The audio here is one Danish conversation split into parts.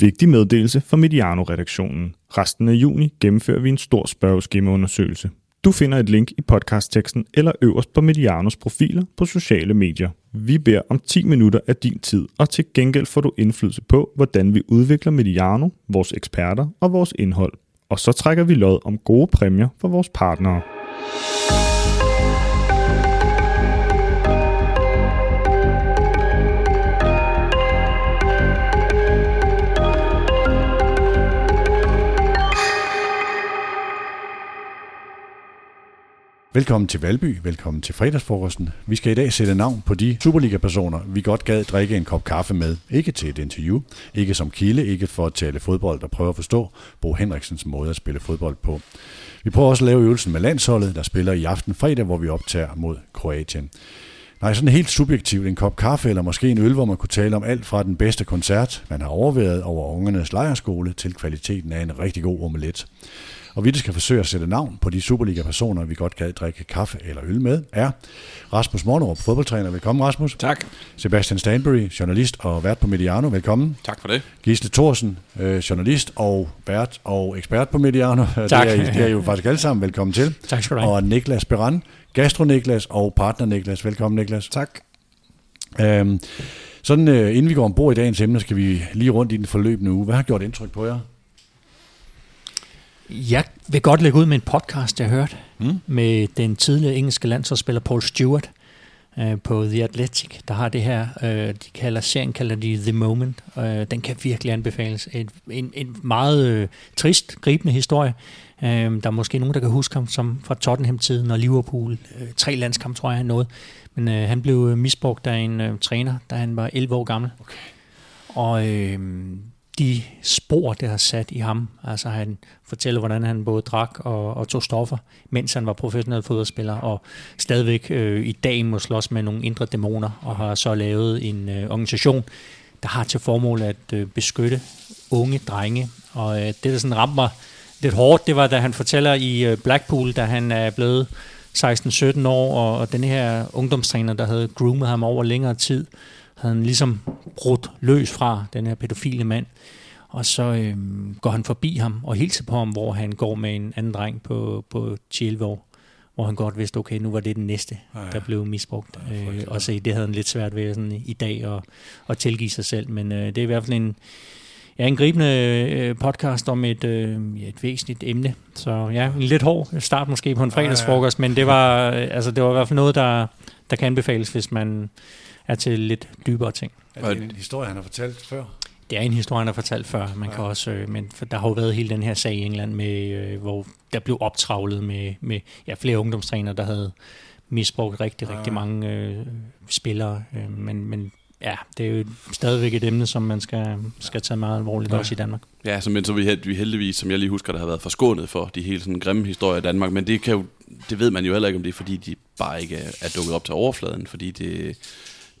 Vigtig meddelelse fra Mediano-redaktionen. Resten af juni gennemfører vi en stor spørgeskemaundersøgelse. Du finder et link i podcastteksten eller øverst på Medianos profiler på sociale medier. Vi beder om 10 minutter af din tid, og til gengæld får du indflydelse på, hvordan vi udvikler Mediano, vores eksperter og vores indhold. Og så trækker vi lod om gode præmier for vores partnere. Velkommen til Valby, velkommen til fredagsfrokosten. Vi skal i dag sætte navn på de Superliga-personer, vi godt gad drikke en kop kaffe med. Ikke til et interview, ikke som kilde, ikke for at tale fodbold og prøve at forstå Bo Henriksens måde at spille fodbold på. Vi prøver også at lave øvelsen med landsholdet, der spiller i aften fredag, hvor vi optager mod Kroatien. Nej, sådan helt subjektivt en kop kaffe eller måske en øl, hvor man kunne tale om alt fra den bedste koncert, man har overværet over ungernes lejerskole, til kvaliteten af en rigtig god omelet. Og vi, der skal forsøge at sætte navn på de Superliga-personer, vi godt kan drikke kaffe eller øl med, er Rasmus Mornerup, fodboldtræner. Velkommen, Rasmus. Tak. Sebastian Stanbury, journalist og vært på Mediano. Velkommen. Tak for det. Gisle Thorsen, øh, journalist og vært og ekspert på Mediano. Tak. Det er, det er jo faktisk alle sammen. Velkommen til. Tak skal du have. Og Niklas Beran, Gastro Niklas og partner Niklas. Velkommen, Niklas. Tak. Øhm, sådan, øh, inden vi går ombord i dagens emne, skal vi lige rundt i den forløbende uge. Hvad har gjort indtryk på jer? Jeg vil godt lægge ud med en podcast, jeg har hørt, mm. med den tidligere engelske landsholdsspiller Paul Stewart øh, på The Athletic, der har det her, øh, de kalder serien kalder de The Moment. Øh, den kan virkelig anbefales. En, en, en meget øh, trist, gribende historie. Øh, der er måske nogen, der kan huske ham som fra Tottenham-tiden og Liverpool. Øh, tre landskamp, tror jeg, han nåede. Men øh, han blev misbrugt af en øh, træner, da han var 11 år gammel. Okay. Og øh, de spor, det har sat i ham. Altså han fortæller, hvordan han både drak og, og tog stoffer, mens han var professionel fodboldspiller, og stadigvæk øh, i dag må slås med nogle indre dæmoner, og har så lavet en øh, organisation, der har til formål at øh, beskytte unge drenge. Og øh, det, der sådan ramte mig lidt hårdt, det var, da han fortæller i øh, Blackpool, da han er blevet 16-17 år, og, og den her ungdomstræner, der havde groomet ham over længere tid, havde han ligesom brudt løs fra den her pædofile mand. Og så øhm, går han forbi ham og hilser på ham, hvor han går med en anden dreng på, på 11 år hvor han godt vidste, okay, nu var det den næste, ja, ja. der blev misbrugt. Ja, øh, og så det havde han lidt svært ved sådan, i dag at, at tilgive sig selv. Men øh, det er i hvert fald en, ja, en gribende øh, podcast om et, øh, et væsentligt emne. Så ja, en lidt hård start måske på en fredagsfrokost, ja, ja. men det var, altså, det var i hvert fald noget, der, der kan anbefales, hvis man er til lidt dybere ting. Er det en historie, han har fortalt før? Det er en historie, han har fortalt før. Man ja. kan også, øh, men for der har jo været hele den her sag i England, med, øh, hvor der blev optravlet med, med ja, flere ungdomstrænere, der havde misbrugt rigtig, ja. rigtig mange øh, spillere. Øh, men, men ja, det er jo stadigvæk et emne, som man skal, skal tage meget alvorligt, ja. også i Danmark. Ja, så, men så vi, vi heldigvis, som jeg lige husker, der har været forskånet for de helt sådan grimme historier i Danmark, men det, kan jo, det ved man jo heller ikke, om det er, fordi de bare ikke er, er dukket op til overfladen, fordi det,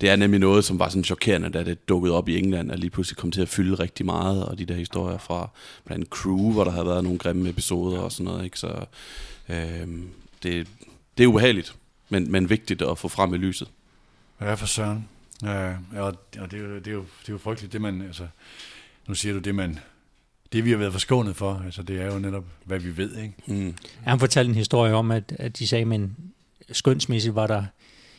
det er nemlig noget, som var sådan chokerende, da det dukkede op i England, og lige pludselig kom til at fylde rigtig meget, og de der historier fra blandt crew, hvor der havde været nogle grimme episoder og sådan noget, ikke? Så øh, det, det er ubehageligt, men, men vigtigt at få frem i lyset. Ja, for søren. Ja, og det, er jo, det, er jo, det er jo frygteligt, det man, altså, nu siger du det, man, det vi har været forskånet for, altså det er jo netop, hvad vi ved, ikke? Mm. Han fortalte en historie om, at, at de sagde, men skønsmæssigt var der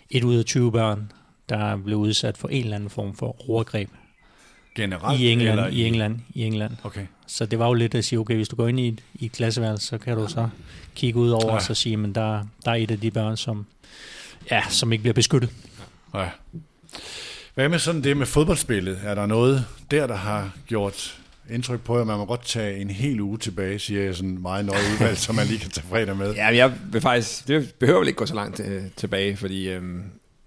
et ud af 20 børn, der blev udsat for en eller anden form for overgreb. Generelt? I England, eller i England, i England. Okay. Så det var jo lidt at sige, okay, hvis du går ind i et, i et klasseværelse, så kan du så kigge ud over ja. og så sige, men der, der er et af de børn, som, ja, som ikke bliver beskyttet. Ja. Hvad med sådan det med fodboldspillet? Er der noget der, der har gjort indtryk på, at man må godt tage en hel uge tilbage, siger jeg sådan meget nøje udvalg, så man lige kan tage fredag med. Ja, jeg vil faktisk, det behøver vel ikke gå så langt øh, tilbage, fordi øh,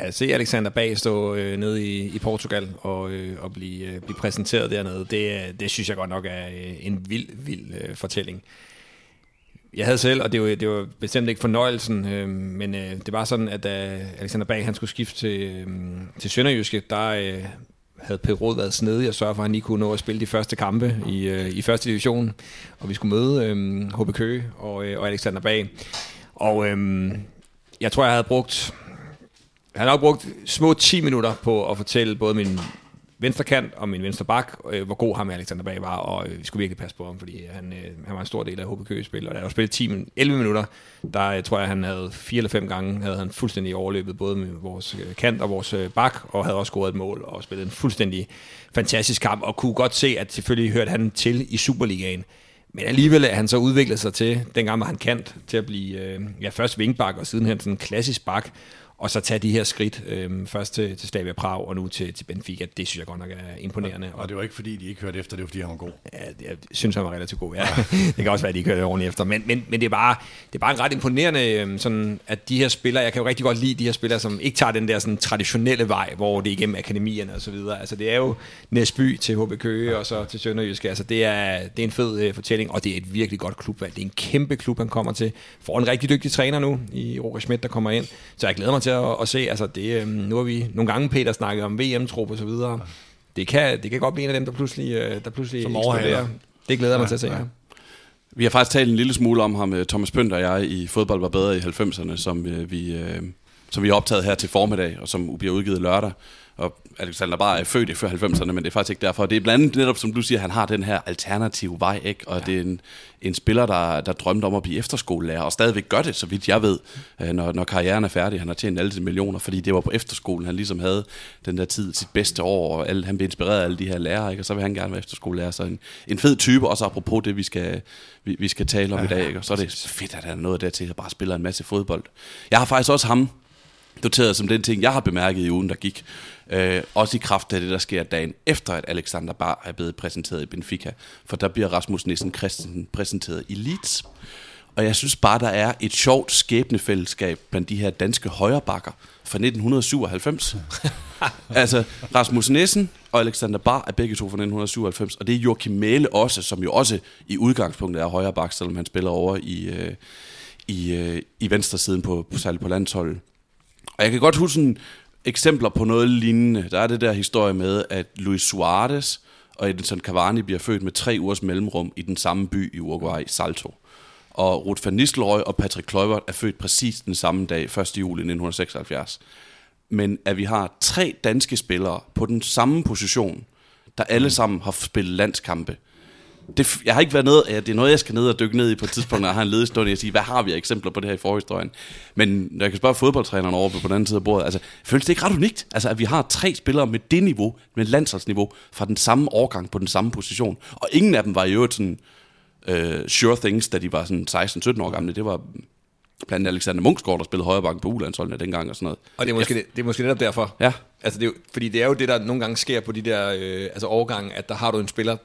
at se Alexander Bag stå øh, nede i, i Portugal og, øh, og blive, øh, blive præsenteret dernede, det, øh, det synes jeg godt nok er øh, en vild, vild øh, fortælling. Jeg havde selv, og det var, det var bestemt ikke fornøjelsen, øh, men øh, det var sådan, at da Alexander Bag han skulle skifte til, øh, til Sønderjyske, der øh, havde Per Rod været snedig og sørge for, at han lige kunne nå at spille de første kampe i, øh, i første division, og vi skulle møde øh, HB Køge og, øh, og Alexander Bag. Og øh, jeg tror, jeg havde brugt han har brugt små 10 minutter på at fortælle både min venstre kant og min venstre bak, øh, hvor god ham Alexander Bag var, og øh, vi skulle virkelig passe på ham, fordi øh, han, øh, han var en stor del af HB Køge-spil, og da han spillet 10, 11 minutter, der jeg tror jeg, han havde fire eller fem gange, havde han fuldstændig overløbet både med vores øh, kant og vores øh, bak, og havde også scoret et mål, og spillet en fuldstændig fantastisk kamp, og kunne godt se, at selvfølgelig hørte han til i Superligaen, men alligevel er han så udviklet sig til, dengang var han kant, til at blive øh, ja, først vinkbak og sidenhen sådan en klassisk bak, og så tage de her skridt, øh, først til, til Slavia Prag og nu til, til Benfica, det synes jeg godt nok er imponerende. Og, og det var ikke fordi, de ikke hørte efter, det var fordi, han var god. Ja, jeg synes, han var relativt god, ja. det kan også være, at de ikke hørte ordentligt efter, men, men, men det, er bare, det er bare en ret imponerende, øh, sådan, at de her spillere, jeg kan jo rigtig godt lide de her spillere, som ikke tager den der sådan, traditionelle vej, hvor det er igennem akademierne og så videre. Altså det er jo Næsby til HB Køge og så til Sønderjyske, altså det er, det er en fed øh, fortælling, og det er et virkelig godt klubvalg. Det er en kæmpe klub, han kommer til. Får en rigtig dygtig træner nu i Roger Schmidt, der kommer ind, så jeg glæder mig til at, at se, altså det, øh, nu har vi nogle gange Peter snakket om VM-trup og så videre. Det kan, det kan godt blive en af dem, der pludselig, øh, der pludselig Som overhaler. Det glæder jeg mig til at se. Ja. Vi har faktisk talt en lille smule om ham, øh, Thomas Pønt og jeg, i Fodbold var bedre i 90'erne, som øh, vi, øh, som vi har optaget her til formiddag, og som bliver udgivet lørdag. Alexander Bar er født i før 90'erne, men det er faktisk ikke derfor. Det er blandt andet netop, som du siger, han har den her alternative vej, ikke? og ja. det er en, en spiller, der, der drømte om at blive efterskolelærer, og stadigvæk gør det, så vidt jeg ved, øh, når, når karrieren er færdig. Han har tjent alle sine millioner, fordi det var på efterskolen, han ligesom havde den der tid, sit bedste år, og alle, han blev inspireret af alle de her lærere, ikke? og så vil han gerne være efterskolelærer. Så en, en fed type, også apropos det, vi skal, vi, vi skal tale om ja, i dag. Ikke? Og så er det fedt, at han er nået dertil, at bare spiller en masse fodbold. Jeg har faktisk også ham noteret som den ting, jeg har bemærket i ugen, der gik. Øh, også i kraft af det, der sker dagen efter, at Alexander Bar er blevet præsenteret i Benfica. For der bliver Rasmus Nissen Christensen præsenteret i Leeds. Og jeg synes bare, der er et sjovt skæbnefællesskab blandt de her danske højrebakker fra 1997. altså, Rasmus Nissen og Alexander Bar er begge to fra 1997, og det er Joachim Mæle også, som jo også i udgangspunktet er højrebak, selvom han spiller over i, øh, i, øh, i venstre siden på, på, særligt på landsholdet. Og jeg kan godt huske sådan eksempler på noget lignende. Der er det der historie med, at Luis Suarez og Edinson Cavani bliver født med tre ugers mellemrum i den samme by i Uruguay, Salto. Og Ruth van Nistelrooy og Patrick Kluivert er født præcis den samme dag, 1. juli 1976. Men at vi har tre danske spillere på den samme position, der alle sammen har spillet landskampe, det, jeg har ikke været nede, det er noget, jeg skal ned og dykke ned i på et tidspunkt, når jeg har en ledestund og sige, hvad har vi af eksempler på det her i forhistorien? Men når jeg kan spørge fodboldtræneren over på den anden side af bordet, altså, føles det ikke ret unikt? Altså, at vi har tre spillere med det niveau, med landsholdsniveau, fra den samme årgang på den samme position, og ingen af dem var i øvrigt sådan uh, sure things, da de var sådan 16-17 år gamle. Det var blandt Alexander Munchsgaard, der spillede højrebakken på ulandsholdene dengang og sådan noget. Og det er måske, det, det er måske netop derfor. Ja. Altså det er jo, fordi det er jo det, der nogle gange sker på de der øh, altså overgange, at der har du en spiller,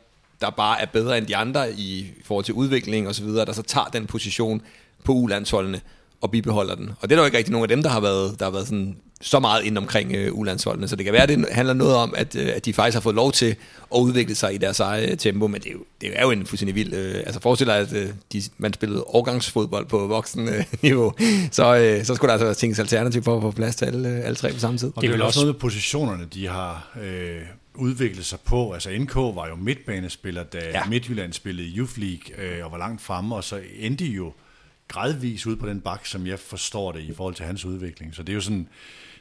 der bare er bedre end de andre i forhold til udvikling og så videre, der så tager den position på ulandsholdene og bibeholder den. Og det er der jo ikke rigtig nogen af dem, der har været, der har været sådan, så meget ind omkring øh, ulandsholdene. Så det kan være, at det handler noget om, at, øh, at de faktisk har fået lov til at udvikle sig i deres eget tempo, men det er jo, det er jo en fuldstændig vild... Øh, altså forestil dig, at øh, de, man spillede årgangsfodbold på voksen øh, niveau, så, øh, så skulle der altså tænkes alternativ for at få plads til alle, øh, alle tre på samme tid. Og det er vel også noget med positionerne, de har... Øh udviklet sig på. Altså NK var jo midtbanespiller, da ja. Midtjylland spillede i Youth League øh, og var langt fremme, og så endte de jo gradvis ud på den bak, som jeg forstår det i forhold til hans udvikling. Så det er jo sådan,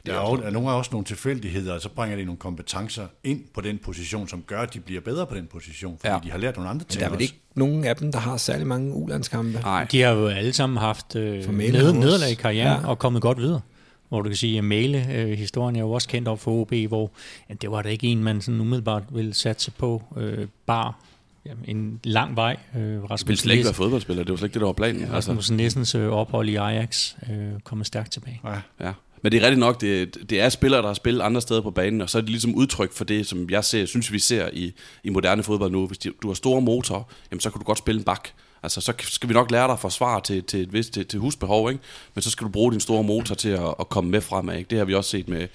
der er, jo, er nogle af også nogle tilfældigheder, og så bringer de nogle kompetencer ind på den position, som gør, at de bliver bedre på den position, fordi ja. de har lært nogle andre ting Men der er vel ikke nogen af dem, der har særlig mange ulandskampe? Nej. De har jo alle sammen haft øh, ned, nederlag i karrieren ja. og kommet godt videre hvor du kan sige, at Male-historien er jo også kendt op for OB, hvor ja, det var da ikke en, man sådan umiddelbart ville satse på. Øh, bare en lang vej. Øh, Rasmus ville slet ikke være fodboldspiller, det var slet ikke det, der var planen. Ja, Rasmus altså. Nissens øh, ophold i Ajax øh, kommer stærkt tilbage. Ja. ja. Men det er rigtigt nok, det, det er spillere, der har spillet andre steder på banen, og så er det ligesom udtryk for det, som jeg ser, synes, vi ser i, i moderne fodbold nu. Hvis du har store motor, jamen, så kan du godt spille en bak. Altså, så skal vi nok lære dig at forsvare til, til et vist til, til husbehov, ikke? men så skal du bruge din store motor til at, at komme med fremad. Ikke? Det har vi også set med,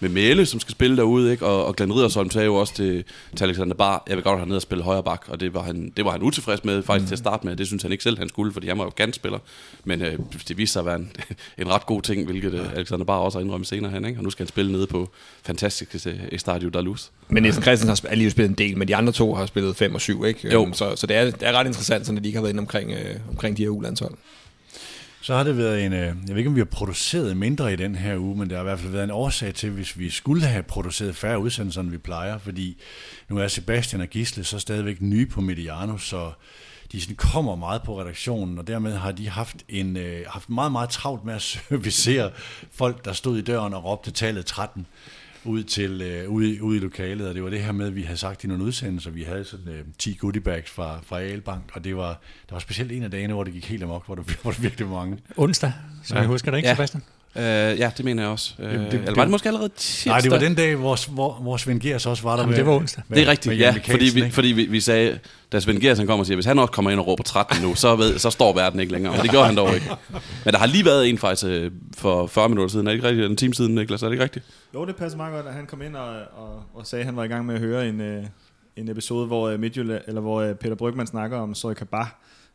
med Mæle, som skal spille derude, ikke? og, og Glenn Riddersholm sagde jo også til, til Alexander Bar, jeg vil godt have ned og spille højre bak, og det var han, det var han utilfreds med faktisk mm. til at starte med. Det synes han ikke selv, han skulle, fordi han var jo spiller. Men øh, det viste sig at være en, en ret god ting, hvilket øh, Alexander Bar også har indrømmet senere hen, ikke? og nu skal han spille nede på fantastiske øh, Estadio Dalus. Men Nielsen Christensen har alligevel spillet en del, men de andre to har spillet 5 og 7, ikke? Jo. Øhm, så, så det, er, det er ret interessant, sådan, at de ikke har været inde omkring, øh, omkring de her ulandshold. Så har det været en, øh, jeg ved ikke om vi har produceret mindre i den her uge, men det har i hvert fald været en årsag til, hvis vi skulle have produceret færre udsendelser, end vi plejer, fordi nu er Sebastian og Gisle så stadigvæk nye på Mediano, så de sådan kommer meget på redaktionen, og dermed har de haft, en, øh, haft meget, meget travlt med at servicere folk, der stod i døren og råbte tallet 13 ud, til, øh, ude, ude i lokalet, og det var det her med, at vi havde sagt i nogle udsendelser, vi havde sådan øh, 10 goodie bags fra, fra Aalbank, og det var, der var specielt en af dagene, hvor det gik helt amok, hvor der, hvor der virkelig var mange. Onsdag, som ja. jeg husker det, ikke Ja. Sebastian? Øh, ja, det mener jeg også. Øh, Jamen, det- eller det- var det måske allerede tirsdag? Nej, det var den dag, hvor, hvor, hvor Svend Gers også var der. Jamen, med, det var onsdag. Med, Det er rigtigt, med ja, fordi, vi, ikke? fordi vi, vi sagde, da Svend Gersen kommer og siger, hvis han også kommer ind og råber 13 nu, så, ved, så står verden ikke længere. Men det gjorde han dog ikke. Men der har lige været en faktisk øh, for 40 minutter siden, er det ikke rigtigt? En time siden, Niklas, er det ikke rigtigt? Jo, det passer meget godt, at han kom ind og, og, og sagde, at han var i gang med at høre en, øh, en episode, hvor, øh, Midtjylland, eller hvor øh, Peter Brygman snakker om Soy Kabah.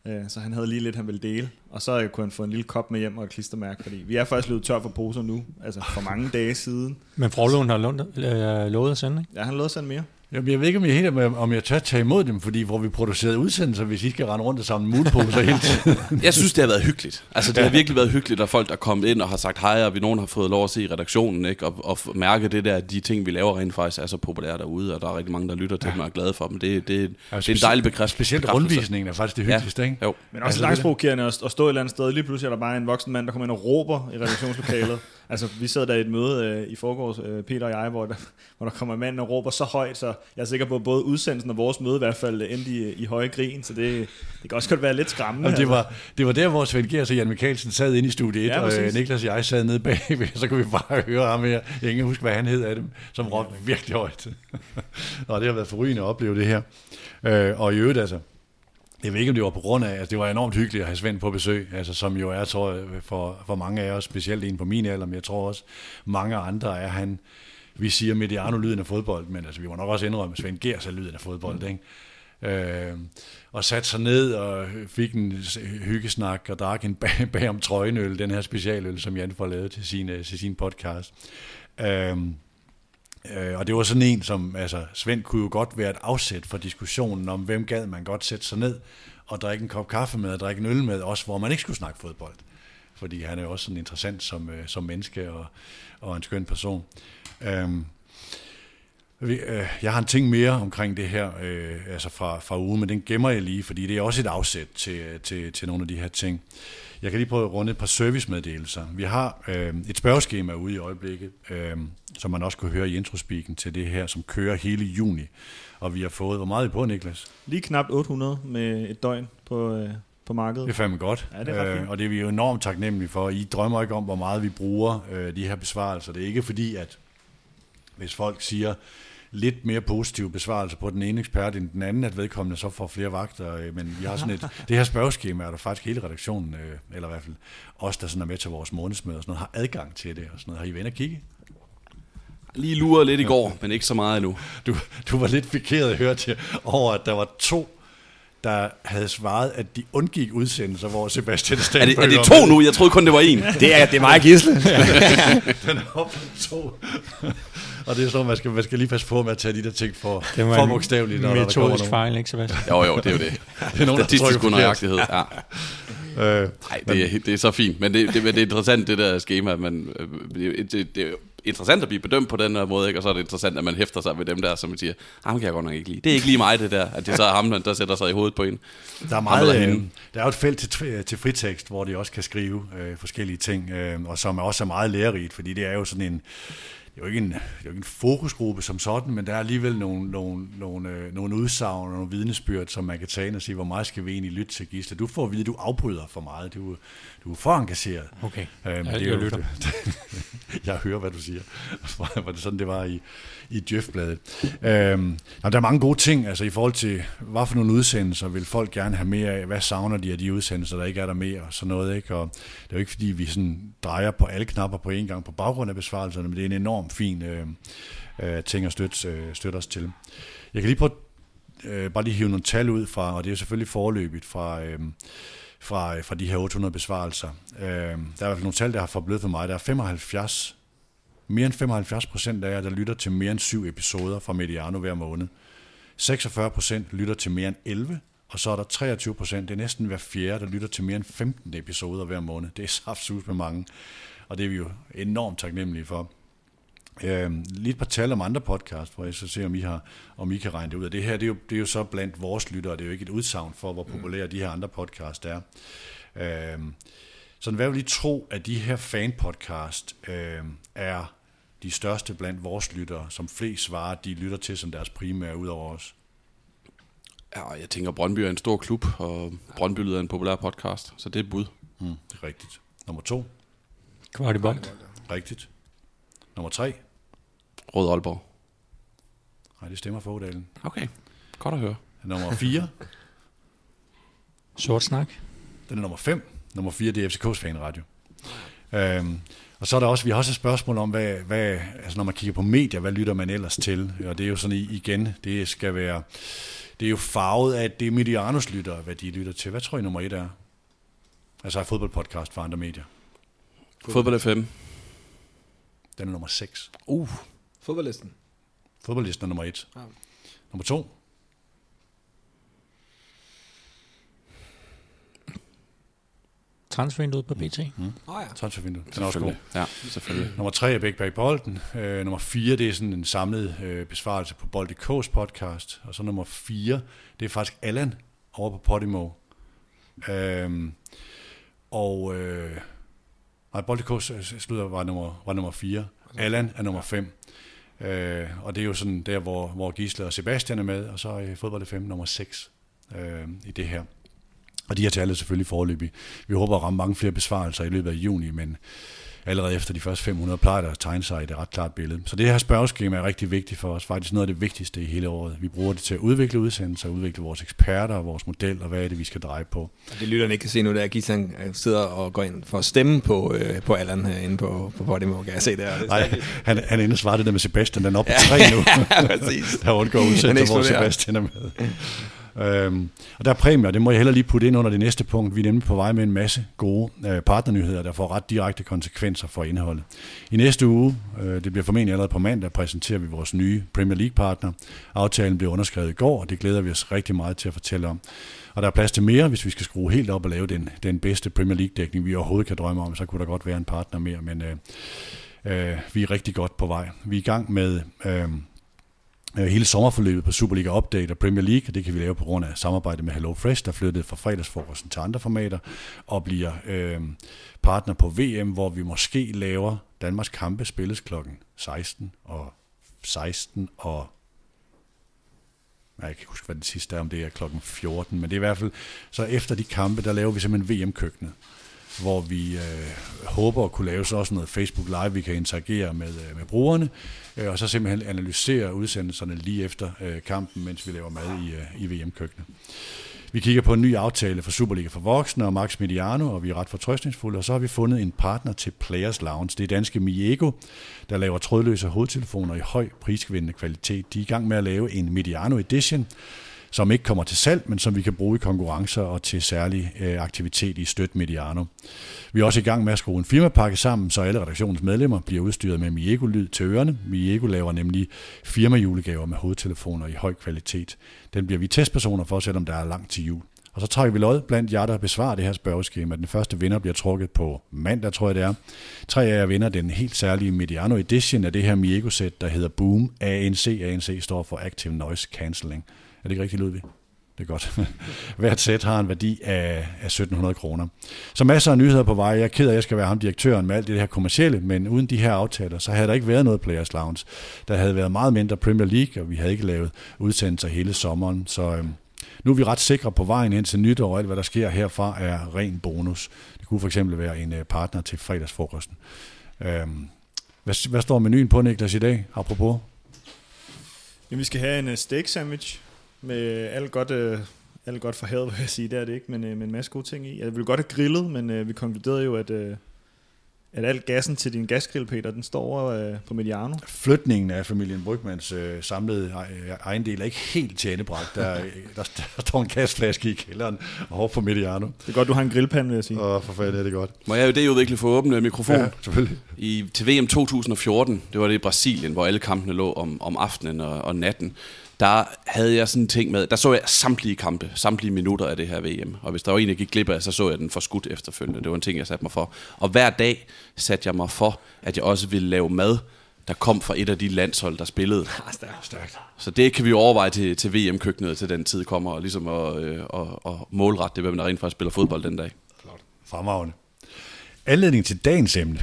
Øh, Så han havde lige lidt, han ville dele. Og så øh, kunne han få en lille kop med hjem og et klistermærke, fordi vi er faktisk løbet tør for poser nu. Altså for mange dage siden. Men Frolund har lånt, øh, lovet at sende, ikke? Ja, han lovede at sende mere. Jamen, jeg ved ikke, om jeg, helt, om- om jeg tør tage imod dem, fordi hvor vi producerede udsendelser, hvis I skal rende rundt og samle muleposer hele tiden. Jeg synes, det har været hyggeligt. Altså, det har virkelig været hyggeligt, at folk er kommet ind og har sagt hej, og vi nogen har fået lov at se i redaktionen, ikke? Og, og mærke det der, at de ting, vi laver rent faktisk er så populære derude, og der er rigtig mange, der lytter til dem og er glade for dem. Det, det, det er en dejlig bekræft, Specielt bekræftelse. rundvisningen er faktisk det hyggeligste, ikke? Jo. Men også Altså, dagsprovokerende at, at stå et eller andet sted. Lige pludselig er der bare en voksen mand, der kommer ind og råber i redaktionslokalet. Altså, vi sad der i et møde øh, i forgårs, øh, Peter og jeg, hvor der, hvor der kommer en mand og råber så højt, så jeg er sikker på, at både udsendelsen og vores møde i hvert fald endte i, i høje grin, så det, det kan også godt være lidt skræmmende. Og det var, det var der, hvor Svend Gers og Jan Mikkelsen sad inde i studie 1, Ja, og øh. Niklas og jeg sad nede bagved, så kunne vi bare høre ham her. Jeg kan ikke huske, hvad han hed af dem, som råbte virkelig højt. og det har været forrygende at opleve det her. Øh, og i øvrigt altså, jeg ved ikke, om det var på grund af, at det var enormt hyggeligt at have Svend på besøg, altså, som jo er, tror jeg, for, for mange af os, specielt en på min alder, men jeg tror også, mange andre er han, vi siger Mediano lyden af fodbold, men altså, vi må nok også indrømme, at Svend Gers er lyden af fodbold, ikke? Øh, og satte sig ned og fik en hyggesnak og drak en bag, bag om trøjenøl, den her specialøl, som Jan får lavet til sin, øh, til sin podcast. Øh, Øh, og det var sådan en, som, altså, Svend kunne jo godt være et afsæt for diskussionen om, hvem gad man godt sætte sig ned og drikke en kop kaffe med og drikke en øl med, også hvor man ikke skulle snakke fodbold. Fordi han er jo også sådan interessant som, øh, som menneske og, og en skøn person. Øhm, vi, øh, jeg har en ting mere omkring det her, øh, altså fra, fra ugen, men den gemmer jeg lige, fordi det er også et afsæt til, øh, til, til nogle af de her ting. Jeg kan lige prøve at runde et par servicemeddelelser. Vi har øh, et spørgeskema ude i øjeblikket, øh, som man også kunne høre i introspeaken til det her, som kører hele juni. Og vi har fået, hvor meget er I på, Niklas? Lige knap 800 med et døgn på, øh, på markedet. Det er fandme godt. Ja, det er fint. og det er vi jo enormt taknemmelige for. I drømmer ikke om, hvor meget vi bruger øh, de her besvarelser. Det er ikke fordi, at hvis folk siger lidt mere positive besvarelser på den ene ekspert end den anden, at vedkommende så får flere vagter. øh, Men vi har sådan et, det her spørgeskema, er der faktisk hele redaktionen, øh, eller i hvert fald os, der sådan er med til vores månedsmøder og sådan noget, har adgang til det og sådan noget. Har I været og kigge? Lige luret lidt i går, men ikke så meget endnu. Du, du var lidt pikeret at høre til over, at der var to der havde svaret, at de undgik udsendelser, hvor Sebastian Er Stenberg det, er det to nu? Jeg troede kun, det var en. Det er, det er mig, Gisle. Den er op to. og det er sådan, man skal, man skal lige passe på med at tage de der ting for, Det for en bogstaveligt. når der kommer metodisk fejl, ikke Sebastian? Jo, jo, det er jo det. Det er nogen, der Statistisk unøjagtighed, ja. Øh, Nej, det, er, det er så fint, men det, det, det er interessant, det der schema. Man, øh, det, det, det er interessant at blive bedømt på den her måde, ikke? og så er det interessant, at man hæfter sig ved dem der, som man siger, ham kan jeg godt nok ikke lide. Det er ikke lige mig, det der, at det så er ham, der sætter sig i hovedet på en. Der er, meget, øh, der er jo et felt til, til fritekst, hvor de også kan skrive øh, forskellige ting, øh, og som også er meget lærerigt, fordi det er jo sådan en, det er jo ikke en, det er jo ikke en fokusgruppe som sådan, men der er alligevel nogle, nogle, nogle, øh, nogle udsagn og nogle vidnesbyrd, som man kan tage og sige, hvor meget skal vi egentlig lytte til Gisle. Du får at vide, at du afbryder for meget, du, du er for engageret. Okay, Øh, men jeg, det er jeg jo- lytter. jeg hører, hvad du siger. Var det sådan, det var i, i Djøf-bladet. Øhm, og der er mange gode ting, altså i forhold til, hvad for nogle udsendelser vil folk gerne have mere af, hvad savner de af de udsendelser, der ikke er der mere, og sådan noget, ikke? Og det er jo ikke, fordi vi sådan drejer på alle knapper på en gang på baggrund af besvarelserne, men det er en enorm fin øh, øh, ting at støtte, øh, støtte os til. Jeg kan lige prøve øh, bare lige hive nogle tal ud fra, og det er selvfølgelig forløbigt fra, øh, fra, fra de her 800 besvarelser. Øh, der er i hvert fald nogle tal, der har forblødt for mig. Der er 75, mere end 75 procent af jer, der lytter til mere end syv episoder fra Mediano hver måned. 46 procent lytter til mere end 11, og så er der 23 procent, det er næsten hver fjerde, der lytter til mere end 15 episoder hver måned. Det er saftsus med mange, og det er vi jo enormt taknemmelige for. Øh, lige et par tal om andre podcast, hvor jeg så ser, om I, har, om I kan regne det ud. Og det her, det er, jo, det er jo så blandt vores lyttere, det er jo ikke et udsagn for, hvor populære de her andre podcast er. Øh, så hvad vil I tro, at de her fan-podcast øh, er de største blandt vores lyttere, som flest svarer, de lytter til som deres primære ud over os? Ja, jeg tænker, Brøndby er en stor klub, og Brøndby lyder en populær podcast, så det er et bud. Mm, det er rigtigt. Nummer to? Kvartibolt. Rigtigt. Nummer tre? Rød Aalborg. Nej, det stemmer for Odalen. Okay, godt at høre. Nummer 4, Sort snak. den er nummer 5. Nummer 4, det er FCK's fanradio. Øhm, og så er der også, vi har også et spørgsmål om, hvad, hvad, altså når man kigger på medier, hvad lytter man ellers til? Og det er jo sådan i- igen, det skal være, det er jo farvet af, at det er Medianos lytter, hvad de lytter til. Hvad tror I nummer 1 er? Altså af fodboldpodcast fra andre medier. Fodbold FM. Den er nummer 6. Uh, Fodboldlisten. Fodboldlisten er nummer 1. Ja. Nummer 2. Transfervinduet på BT. Åh oh, ja. Transfervindue. Den er også god. Ja, selvfølgelig. Nummer tre er Bæk bag bolden. Øh, nummer fire, det er sådan en samlet øh, besvarelse på Bold.dk's podcast. Og så nummer fire, det er faktisk Allan over på Podimo. Øhm, og øh, nej, Bold.dk slutter var nummer, var nummer fire. Allan er nummer fem. Øh, og det er jo sådan der, hvor, hvor Gisle og Sebastian er med, og så er Fodbold 5 nummer 6 øh, i det her. Og de her tal er selvfølgelig foreløbig. Vi håber at ramme mange flere besvarelser i løbet af juni, men allerede efter de første 500 plejer der at tegne sig et ret klart billede. Så det her spørgeskema er rigtig vigtigt for os. Faktisk noget af det vigtigste i hele året. Vi bruger det til at udvikle udsendelser, udvikle vores eksperter og vores model, og hvad er det, vi skal dreje på. Og det lytterne ikke kan se nu, det er, at Gisland øh, sidder og går ind for at stemme på, øh, på Allan herinde på, på Podimo, kan jeg se der. Det er Nej, han, han er inde og svarer det der med Sebastian, den er oppe på tre nu. ja, præcis. der undgår udsendelser, hvor. Sebastian er med. Øhm, og der er præmier, det må jeg heller lige putte ind under det næste punkt. Vi er nemlig på vej med en masse gode øh, partnernyheder, der får ret direkte konsekvenser for indholdet. I næste uge, øh, det bliver formentlig allerede på mandag, præsenterer vi vores nye Premier League-partner. Aftalen blev underskrevet i går, og det glæder vi os rigtig meget til at fortælle om. Og der er plads til mere, hvis vi skal skrue helt op og lave den, den bedste Premier League-dækning, vi overhovedet kan drømme om. Så kunne der godt være en partner mere, men øh, øh, vi er rigtig godt på vej. Vi er i gang med... Øh, Øh, hele sommerforløbet på Superliga Update og Premier League, og det kan vi lave på grund af samarbejde med Hello Fresh, der flyttede fra fredagsfrokosten til andre formater, og bliver øh, partner på VM, hvor vi måske laver Danmarks kampe spilles klokken 16 og 16 og jeg kan ikke huske, hvad den sidste er, om det er klokken 14, men det er i hvert fald, så efter de kampe, der laver vi simpelthen VM-køkkenet, hvor vi øh, håber at kunne lave så også noget Facebook Live, vi kan interagere med, øh, med brugerne, øh, og så simpelthen analysere udsendelserne lige efter øh, kampen, mens vi laver mad i, øh, i VM-køkkenet. Vi kigger på en ny aftale for Superliga for voksne og Max Mediano, og vi er ret fortrøstningsfulde. Og så har vi fundet en partner til Players Lounge. Det er danske Miego, der laver trådløse hovedtelefoner i høj prisvindende kvalitet. De er i gang med at lave en Mediano Edition, som ikke kommer til salg, men som vi kan bruge i konkurrencer og til særlig øh, aktivitet i Støt Mediano. Vi er også i gang med at skrue en firmapakke sammen, så alle redaktionens medlemmer bliver udstyret med Miego-lyd til ørerne. Miego laver nemlig firmajulegaver med hovedtelefoner i høj kvalitet. Den bliver vi testpersoner for, selvom der er langt til jul. Og så trækker vi lod blandt jer, der besvarer det her spørgeskema. Den første vinder bliver trukket på mandag, tror jeg det er. Tre af jer vinder den helt særlige Mediano Edition af det her Miego-sæt, der hedder Boom ANC. ANC står for Active Noise Cancelling. Er det ikke rigtigt, Ludvig? Det er godt. Hvert sæt har en værdi af, af 1700 kroner. Så masser af nyheder på vej. Jeg er ked af, at jeg skal være ham direktøren med alt det her kommercielle, men uden de her aftaler, så havde der ikke været noget Players Lounge. Der havde været meget mindre Premier League, og vi havde ikke lavet udsendelser hele sommeren. Så øhm, nu er vi ret sikre på vejen hen til nytår, og alt hvad der sker herfra er ren bonus. Det kunne for eksempel være en øh, partner til fredagsfrokosten. Øhm, hvad, hvad står menuen på, Niklas, i dag, apropos? Jamen, vi skal have en uh, steak sandwich med alt godt, uh, alt godt for havet, vil jeg sige. Det er det ikke, men uh, med en masse gode ting i. Jeg ville godt have grillet, men uh, vi konkluderede jo, at, uh, at al gassen til din gasgrill, Peter, den står over uh, på Mediano. Flytningen af familien Brygmans øh, samlede øh, ejendel er ikke helt tjenebragt. Der, øh, der, der står en gasflaske i kælderen og hårdt på Mediano. Det er godt, du har en grillpande, vil jeg sige. Og for fanden er det godt. Må jeg jo det udvikle for åbne mikrofon? Ja, selvfølgelig. I, til VM 2014, det var det i Brasilien, hvor alle kampene lå om, om aftenen og, og natten, der havde jeg sådan en ting med, der så jeg samtlige kampe, samtlige minutter af det her VM. Og hvis der var en, jeg gik glip af, så så jeg den for skudt efterfølgende. Det var en ting, jeg satte mig for. Og hver dag satte jeg mig for, at jeg også ville lave mad, der kom fra et af de landshold, der spillede. Stærkt. Så det kan vi overveje til, til VM-køkkenet, til den tid kommer, og ligesom at, øh, at, at målrette det, hvem der rent faktisk spiller fodbold den dag. Fremragende. Anledning til dagens emne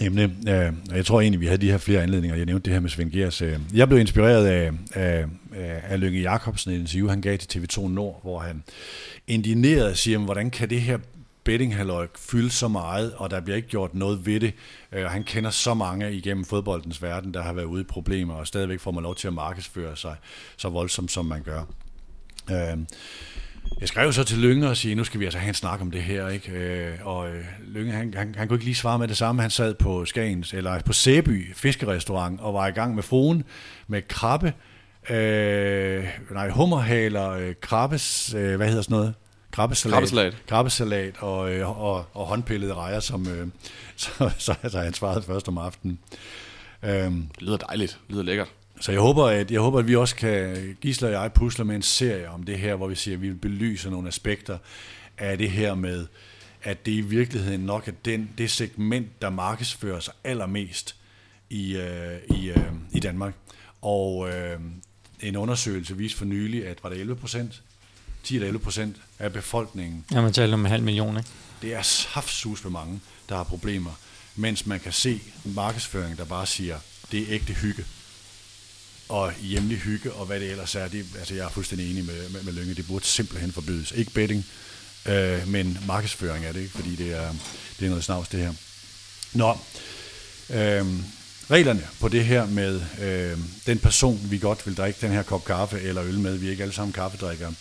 emne øh, jeg tror egentlig, vi havde de her flere anledninger. Jeg nævnte det her med Svend Gers. Øh. Jeg blev inspireret af, af, af, Lønge Jacobsen i en interview, han gav til TV2 Nord, hvor han indigneret siger, hvordan kan det her bettinghalløj fylde så meget, og der bliver ikke gjort noget ved det. Øh, og han kender så mange igennem fodboldens verden, der har været ude i problemer, og stadigvæk får man lov til at markedsføre sig så voldsomt, som man gør. Øh, jeg skrev så til Lønge og sige, nu skal vi altså have en snak om det her, ikke? Øh, og øh, Lønge, han, han, han kunne ikke lige svare med det samme. Han sad på Skagens, eller på Sæby fiskerestaurant og var i gang med fruen med krabbe, øh, nej, hummerhaler, øh, krabbes, øh, hvad hedder sådan noget? Krabbesalat. Krabbesalat. Krabbesalat og, øh, og, og håndpillede rejer, som øh, så, så, så han svarede først om aftenen. Øhm, Det lyder dejligt, det lyder lækkert. Så jeg håber, at, jeg håber, at vi også kan, Gisler og jeg pusler med en serie om det her, hvor vi siger, at vi vil belyse nogle aspekter af det her med, at det i virkeligheden nok er den, det segment, der markedsfører sig allermest i, øh, i, øh, i Danmark. Og øh, en undersøgelse viste for nylig, at var det 11 procent? 10 eller 11 procent af befolkningen Ja, man taler om en halv million, ikke? det er saftsus med mange, der har problemer, mens man kan se markedsføring, der bare siger, det er ægte hygge. Og hjemlig hygge, og hvad det ellers er, det, altså jeg er fuldstændig enig med, med, med Lønge, det burde simpelthen forbydes. Ikke betting, øh, men markedsføring er det ikke, fordi det er, det er noget snavs det her. Nå, øh, reglerne på det her med øh, den person, vi godt vil drikke den her kop kaffe eller øl med, vi er ikke alle sammen kaffedrikkere,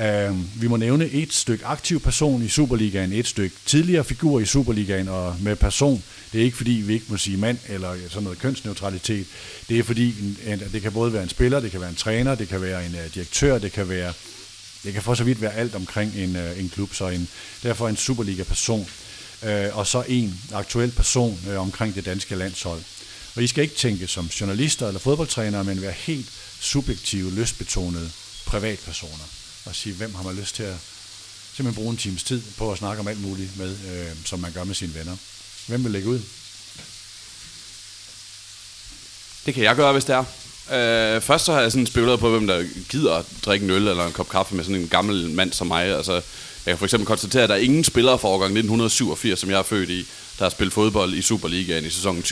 Uh, vi må nævne et stykke aktiv person i Superligaen, et stykke tidligere figur i Superligaen, og med person, det er ikke fordi, vi ikke må sige mand eller sådan noget kønsneutralitet. Det er fordi, en, det kan både være en spiller, det kan være en træner, det kan være en uh, direktør, det kan være, det kan for så vidt være alt omkring en, uh, en klub, så en, derfor en Superliga-person, uh, og så en aktuel person uh, omkring det danske landshold. Og I skal ikke tænke som journalister eller fodboldtrænere, men være helt subjektive, lystbetonede privatpersoner og sige, hvem har man lyst til at simpelthen bruge en times tid på at snakke om alt muligt med, øh, som man gør med sine venner. Hvem vil lægge ud? Det kan jeg gøre, hvis det er. Øh, først så har jeg sådan spekuleret på, hvem der gider at drikke en øl eller en kop kaffe med sådan en gammel mand som mig. Altså, jeg kan for eksempel konstatere, at der er ingen spillere fra årgang 1987, som jeg er født i, der har spillet fodbold i Superligaen i sæsonen 2021-2022.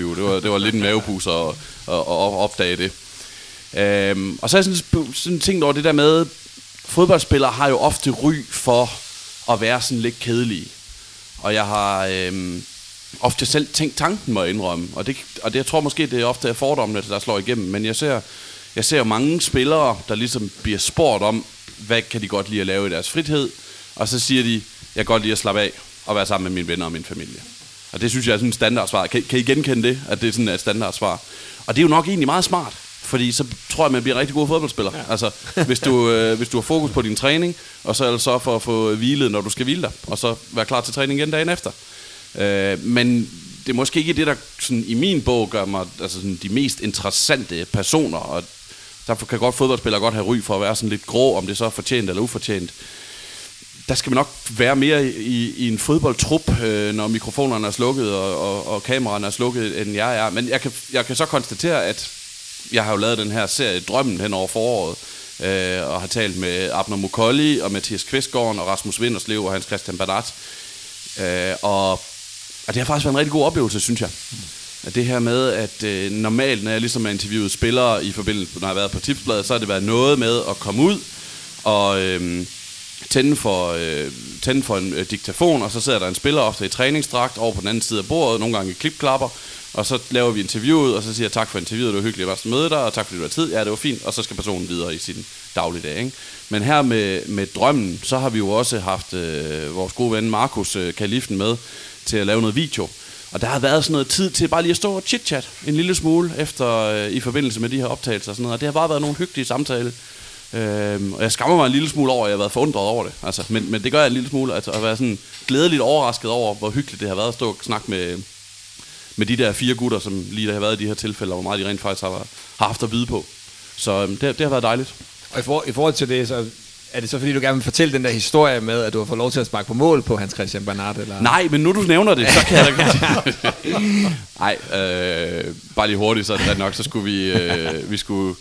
Det var, det var lidt en mavepuser at, at, at opdage det. Øhm, og så har jeg sådan, sådan tænkt over det der med, fodboldspillere har jo ofte ry for at være sådan lidt kedelige. Og jeg har øhm, ofte selv tænkt tanken, må jeg indrømme. Og det, og det, jeg tror måske, det er ofte er fordommene, der slår igennem. Men jeg ser, jeg ser jo mange spillere, der ligesom bliver spurgt om, hvad kan de godt lide at lave i deres fritid. Og så siger de, jeg kan godt lide at slappe af og være sammen med mine venner og min familie. Og det synes jeg er sådan et standardsvar. Kan, kan I genkende det, at det er sådan et standardsvar? Og det er jo nok egentlig meget smart. Fordi så tror jeg, man bliver en rigtig god fodboldspiller. Ja. Altså, hvis du, øh, hvis du har fokus på din træning, og så så for at få hvilet, når du skal hvile dig, og så være klar til træning igen dagen efter. Øh, men det er måske ikke det, der sådan, i min bog gør mig altså, sådan, de mest interessante personer, og derfor kan godt fodboldspillere godt have ry for at være sådan lidt grå, om det så er fortjent eller ufortjent. Der skal man nok være mere i, i en fodboldtrup, øh, når mikrofonerne er slukket og, og, og kameraerne er slukket, end jeg er. Men jeg kan, jeg kan så konstatere, at jeg har jo lavet den her serie Drømmen hen over foråret, øh, og har talt med Abner Mukolli og Mathias Kvistgaard og Rasmus Vinderslev og Hans Christian Badat. Øh, og, og det har faktisk været en rigtig god oplevelse, synes jeg. At det her med, at øh, normalt, når jeg ligesom har interviewet spillere i forbindelse, når jeg har været på tipsbladet, så har det været noget med at komme ud og øh, tænde for, øh, tænde for en øh, diktafon, og så sidder der en spiller ofte i træningsdragt over på den anden side af bordet, nogle gange i klipklapper, og så laver vi interviewet, og så siger jeg tak for interviewet, det var hyggeligt at møde dig, og tak fordi du har tid. Ja, det var fint, og så skal personen videre i sin dagligdag. Ikke? Men her med, med drømmen, så har vi jo også haft øh, vores gode ven Markus øh, Kalifen med til at lave noget video. Og der har været sådan noget tid til bare lige at stå og chit-chat en lille smule efter, øh, i forbindelse med de her optagelser og sådan noget. Og det har bare været nogle hyggelige samtaler. Øhm, og jeg skammer mig en lille smule over, at jeg har været forundret over det. Altså, men, men det gør jeg en lille smule, altså, at være sådan glædeligt overrasket over, hvor hyggeligt det har været at stå og snakke med, med de der fire gutter, som lige der har været i de her tilfælde, og hvor meget de rent faktisk har, har haft at byde på. Så øhm, det, det har været dejligt. Og i, for, i forhold til det, så er det så fordi, du gerne vil fortælle den der historie med, at du har fået lov til at sparke på mål på Hans Christian Bernard? Eller? Nej, men nu du nævner det, så kan jeg da godt Nej, øh, bare lige hurtigt, så er det nok, så skulle vi, øh, vi skulle...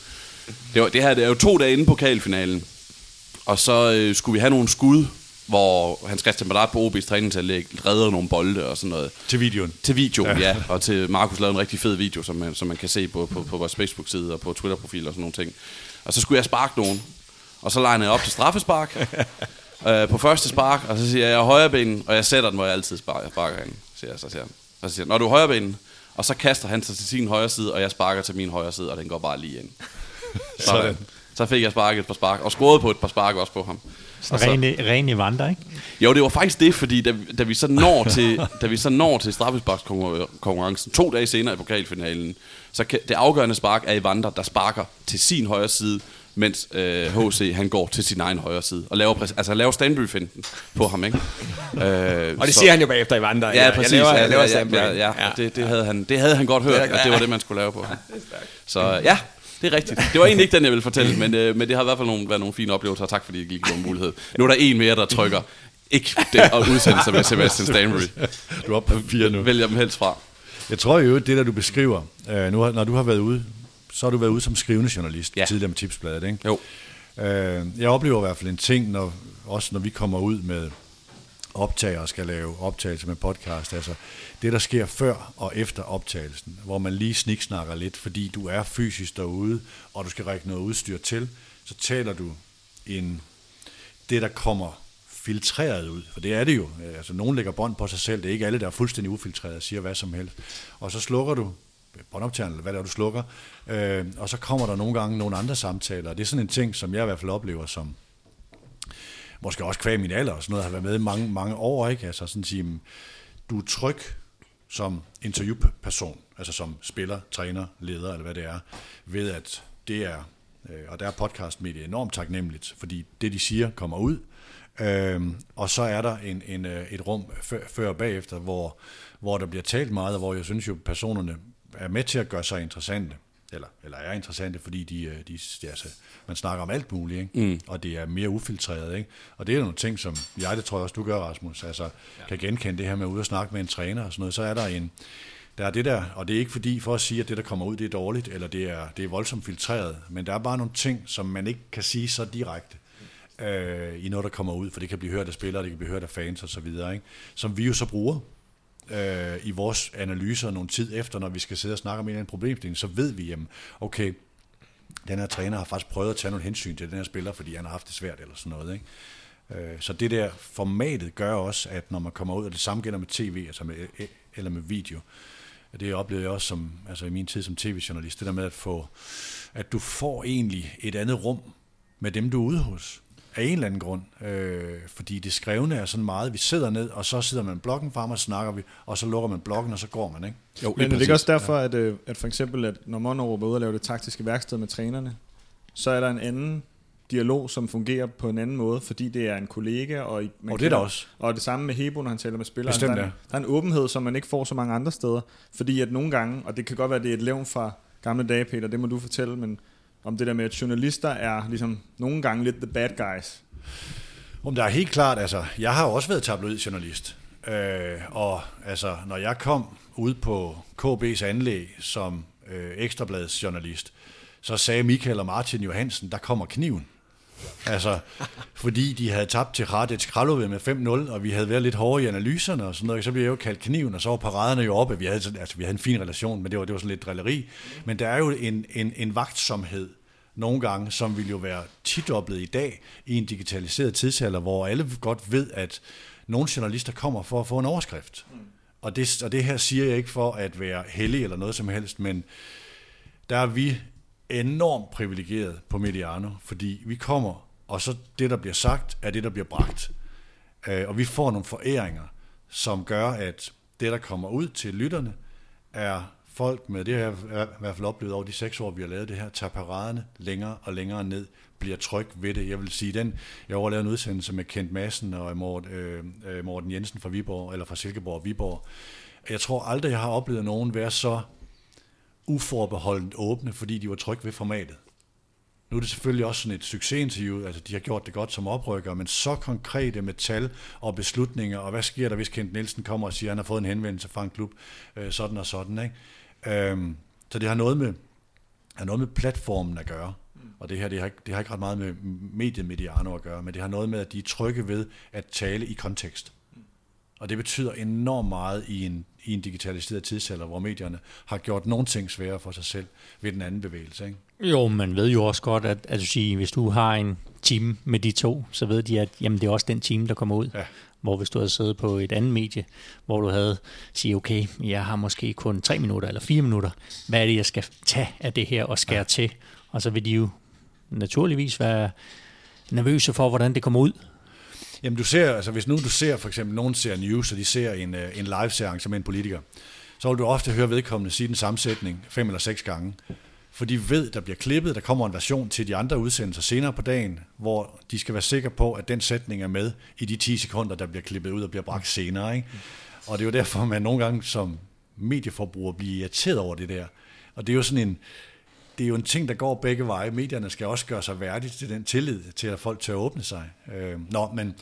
Det, var, det her det er jo to dage inden pokalfinalen, og så øh, skulle vi have nogle skud, hvor Hans Christian Bernard på OB's træningsanlæg redder nogle bolde og sådan noget. Til videoen. Til video, ja. ja. Og til Markus lavede en rigtig fed video, som man, som man kan se på, på, på vores Facebook-side og på Twitter-profil og sådan nogle ting. Og så skulle jeg sparke nogen. Og så legner jeg op til straffespark øh, på første spark, og så siger jeg, jeg er højreben, og jeg sætter den, hvor jeg altid sparker, jeg sparker hende. Siger jeg, så siger han. Og så siger han, når du er højreben, og så kaster han sig til sin højre side, og jeg sparker til min højre side, og den går bare lige ind. Så, så fik jeg sparket et par spark, og skåret på et par spark også på ham. Så ren, ren i vandre, ikke? Jo, det var faktisk det, fordi da, da vi så når til, da vi så når til straffesparkskonkurrencen to dage senere i pokalfinalen, så kan, det afgørende spark er i Vandre, der sparker til sin højre side, mens øh, HC han går til sin egen højre side og laver, altså, laver Stanbury-finden på ham. Ikke? øh, og det så, siger han jo bagefter i Vandre. Ja, præcis. Jeg laver, jeg laver ja, ja, ja, ja, det, det, havde han, det havde han godt hørt, at det var det, man skulle lave på ham. Så ja, det er rigtigt. Det var egentlig ikke den, jeg ville fortælle, men, øh, men det har i hvert fald nogle, været nogle fine oplevelser, og tak fordi I gik en mulighed. Nu er der en mere, der trykker ikke det at udsende sig med Sebastian Stanbury. Du er oppe på fire nu. Vælger dem helst fra. Jeg tror jo, det der du beskriver, øh, nu, når du har været ude, så har du været ude som skrivende journalist ja. tidligere med Tipsbladet, ikke? Jo. Øh, jeg oplever i hvert fald en ting, når, også når vi kommer ud med optager og skal lave optagelse med podcast, altså det, der sker før og efter optagelsen, hvor man lige sniksnakker lidt, fordi du er fysisk derude, og du skal række noget udstyr til, så taler du en, det, der kommer filtreret ud, for det er det jo. Altså, nogen lægger bånd på sig selv, det er ikke alle, der er fuldstændig ufiltreret og siger hvad som helst. Og så slukker du båndoptageren, eller hvad det er, du slukker, øh, og så kommer der nogle gange nogle andre samtaler, det er sådan en ting, som jeg i hvert fald oplever som, måske også kvæg min alder og sådan noget, har været med mange, mange år, ikke? Altså sådan at sige, mm, du er tryg som interviewperson, altså som spiller, træner, leder, eller hvad det er, ved at det er, øh, og der er podcastmediet enormt taknemmeligt, fordi det, de siger, kommer ud, Øhm, og så er der en, en, øh, et rum før, før og bagefter, hvor, hvor der bliver talt meget, og hvor jeg synes jo, personerne er med til at gøre sig interessante eller, eller er interessante, fordi de, øh, de, de, altså, man snakker om alt muligt, ikke? Mm. og det er mere ufiltreret. Ikke? Og det er nogle ting, som jeg, det tror jeg også, du gør, Rasmus, altså, ja. kan genkende det her med at ud og snakke med en træner og sådan noget, så er der en, der er det der, og det er ikke fordi for at sige, at det, der kommer ud, det er dårligt, eller det er, det er voldsomt filtreret, men der er bare nogle ting, som man ikke kan sige så direkte øh, i noget, der kommer ud, for det kan blive hørt af spillere, det kan blive hørt af fans osv., ikke? som vi jo så bruger øh, i vores analyser nogle tid efter, når vi skal sidde og snakke om en eller anden problemstilling, så ved vi, jamen, okay, den her træner har faktisk prøvet at tage nogle hensyn til den her spiller, fordi han har haft det svært eller sådan noget. Ikke? Øh, så det der formatet gør også, at når man kommer ud, og det samme gælder med tv, altså med, øh, øh, eller med video, det oplevede jeg også som, altså i min tid som tv-journalist, det der med at få, at du får egentlig et andet rum med dem, du er ude hos af en eller anden grund. Øh, fordi det skrevne er sådan meget, vi sidder ned, og så sidder man blokken frem, og snakker vi, og så lukker man blokken, og så går man, ikke? Jo, Men det er også derfor, ja. at, øh, at for eksempel, at når Monroe ude og lave det taktiske værksted med trænerne, så er der en anden dialog, som fungerer på en anden måde, fordi det er en kollega. Og, man og det er der også. Og det samme med Hebo, når han taler med spillere. Bestemt, der, er, der er en åbenhed, som man ikke får så mange andre steder. Fordi at nogle gange, og det kan godt være, at det er et levn fra gamle dage, Peter, det må du fortælle, men om det der med, at journalister er ligesom nogle gange lidt the bad guys. Om der er helt klart, altså, jeg har også været tabloidjournalist. Øh, og altså, når jeg kom ud på KB's anlæg som øh, ekstrabladsjournalist, så sagde Michael og Martin Johansen, der kommer kniven. Altså, fordi de havde tabt til Radets Kralove med 5-0, og vi havde været lidt hårde i analyserne og sådan noget, så blev jeg jo kaldt kniven, og så var paraderne jo oppe. Vi havde, altså, vi havde en fin relation, men det var, det var sådan lidt drilleri. Men der er jo en, en, en vagtsomhed nogle gange, som vil jo være tidoblet i dag i en digitaliseret tidsalder, hvor alle godt ved, at nogle journalister kommer for at få en overskrift. Mm. Og, det, og det her siger jeg ikke for at være heldig eller noget som helst, men der er vi enormt privilegeret på Mediano, fordi vi kommer, og så det, der bliver sagt, er det, der bliver bragt. Øh, og vi får nogle foræringer, som gør, at det, der kommer ud til lytterne, er folk med, det har jeg i hvert fald oplevet over de seks år, vi har lavet det her, tager paraderne længere og længere ned, bliver tryg ved det. Jeg vil sige, den, jeg har lavet en udsendelse med Kent Madsen og Morten, øh, øh, Morten Jensen fra Viborg, eller fra Silkeborg og Viborg. Jeg tror aldrig, jeg har oplevet nogen være så uforbeholdent åbne, fordi de var trygge ved formatet. Nu er det selvfølgelig også sådan et succesinterview, altså de har gjort det godt som oprykker, men så konkrete med tal og beslutninger, og hvad sker der, hvis Kent Nielsen kommer og siger, at han har fået en henvendelse fra en klub, øh, sådan og sådan. Ikke? Øhm, så det har noget med, har noget med platformen at gøre. Og det her, det har, det har ikke ret meget med mediemediano at gøre, men det har noget med, at de er trygge ved at tale i kontekst. Og det betyder enormt meget i en, i en digitaliseret tidsalder, hvor medierne har gjort nogle ting sværere for sig selv ved den anden bevægelse. Ikke? Jo, man ved jo også godt, at, at du siger, hvis du har en team med de to, så ved de, at jamen, det er også den team, der kommer ud. Ja. Hvor hvis du havde siddet på et andet medie, hvor du havde sige, okay, jeg har måske kun tre minutter eller fire minutter, hvad er det, jeg skal tage af det her og skære ja. til? Og så vil de jo naturligvis være nervøse for, hvordan det kommer ud. Jamen du ser, altså hvis nu du ser for eksempel, nogen ser news, og de ser en, øh, en live-seance med en politiker, så vil du ofte høre vedkommende sige den samme sætning fem eller seks gange. For de ved, der bliver klippet, der kommer en version til de andre udsendelser senere på dagen, hvor de skal være sikre på, at den sætning er med i de 10 sekunder, der bliver klippet ud og bliver bragt senere. Ikke? Og det er jo derfor, man nogle gange som medieforbruger bliver irriteret over det der. Og det er jo sådan en, det er jo en ting, der går begge veje. Medierne skal også gøre sig værdige til den tillid, til at folk tør åbne sig. Øh, nå, men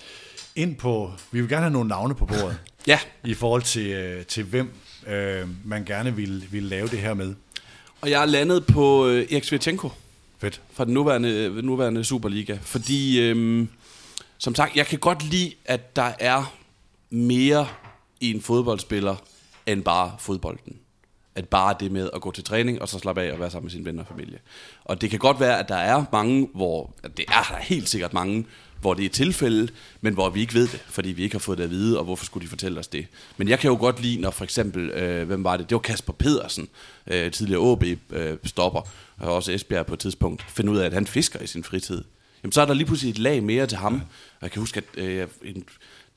ind på, vi vil gerne have nogle navne på bordet. ja. I forhold til, øh, til hvem øh, man gerne vil, vil lave det her med. Og jeg er landet på øh, Erik Svirchenko. Fedt. Fra den nuværende, nuværende Superliga. Fordi, øh, som sagt, jeg kan godt lide, at der er mere i en fodboldspiller, end bare fodbolden at bare det med at gå til træning, og så slappe af og være sammen med sin venner og familie. Og det kan godt være, at der er mange, hvor, det er der helt sikkert mange, hvor det er tilfældet, men hvor vi ikke ved det, fordi vi ikke har fået det at vide, og hvorfor skulle de fortælle os det. Men jeg kan jo godt lide, når for eksempel, øh, hvem var det? Det var Kasper Pedersen, øh, tidligere OB-stopper, øh, og også Esbjerg på et tidspunkt, finde ud af, at han fisker i sin fritid. Jamen, så er der lige pludselig et lag mere til ham. Ja. Jeg kan huske, at øh, en,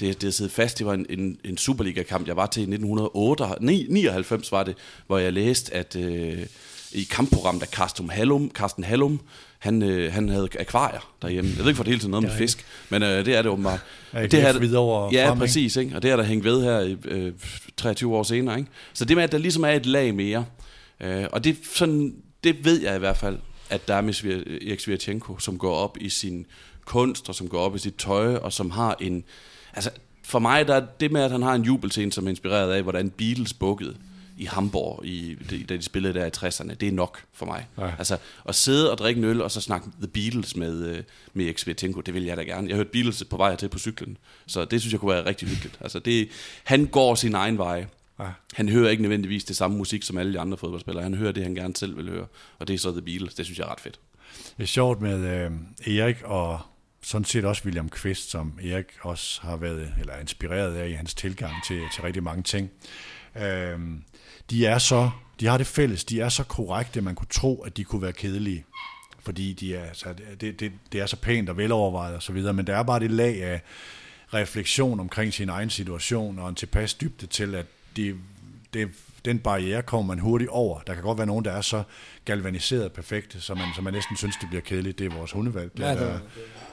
det, det siddet fast. Det var en, en, en Superliga-kamp, jeg var til i 1999, var det, hvor jeg læste, at øh, i kampprogrammet af Carsten Hallum, Carsten Hallum han, øh, han havde akvarier derhjemme. Jeg ved ikke, for det hele tiden noget med fisk, men øh, det er det åbenbart. Det her, over ja, frem, præcis. Ikke? Og det er der hængt ved her øh, 23 år senere. Ikke? Så det med, at der ligesom er et lag mere, øh, og det, sådan, det ved jeg i hvert fald, at der er med Erik Svirchenko, som går op i sin kunst, og som går op i sit tøj, og som har en, Altså, for mig der er det med, at han har en jubelscene, som er inspireret af, hvordan Beatles bukkede i Hamburg, i, da de spillede der i 60'erne, det er nok for mig. Ja. Altså, at sidde og drikke en øl, og så snakke The Beatles med, øh, med Ex det vil jeg da gerne. Jeg hørte Beatles på vej til på cyklen, så det synes jeg kunne være rigtig hyggeligt. Altså, det, han går sin egen vej. Ja. Han hører ikke nødvendigvis det samme musik som alle de andre fodboldspillere. Han hører det, han gerne selv vil høre, og det er så The Beatles. Det synes jeg er ret fedt. Det er sjovt med øh, Erik og sådan set også William Kvist, som Erik også har været eller inspireret af i hans tilgang til, til rigtig mange ting. Øhm, de er så, de har det fælles, de er så korrekte, man kunne tro, at de kunne være kedelige. Fordi de er, altså, det, det, det er så pænt og velovervejet og så videre, men der er bare det lag af refleksion omkring sin egen situation og en tilpas dybde til, at det, det den barriere kommer man hurtigt over. Der kan godt være nogen, der er så galvaniseret perfekte, så man, så man næsten synes, det bliver kedeligt. Det er vores hundevalg, ja, der,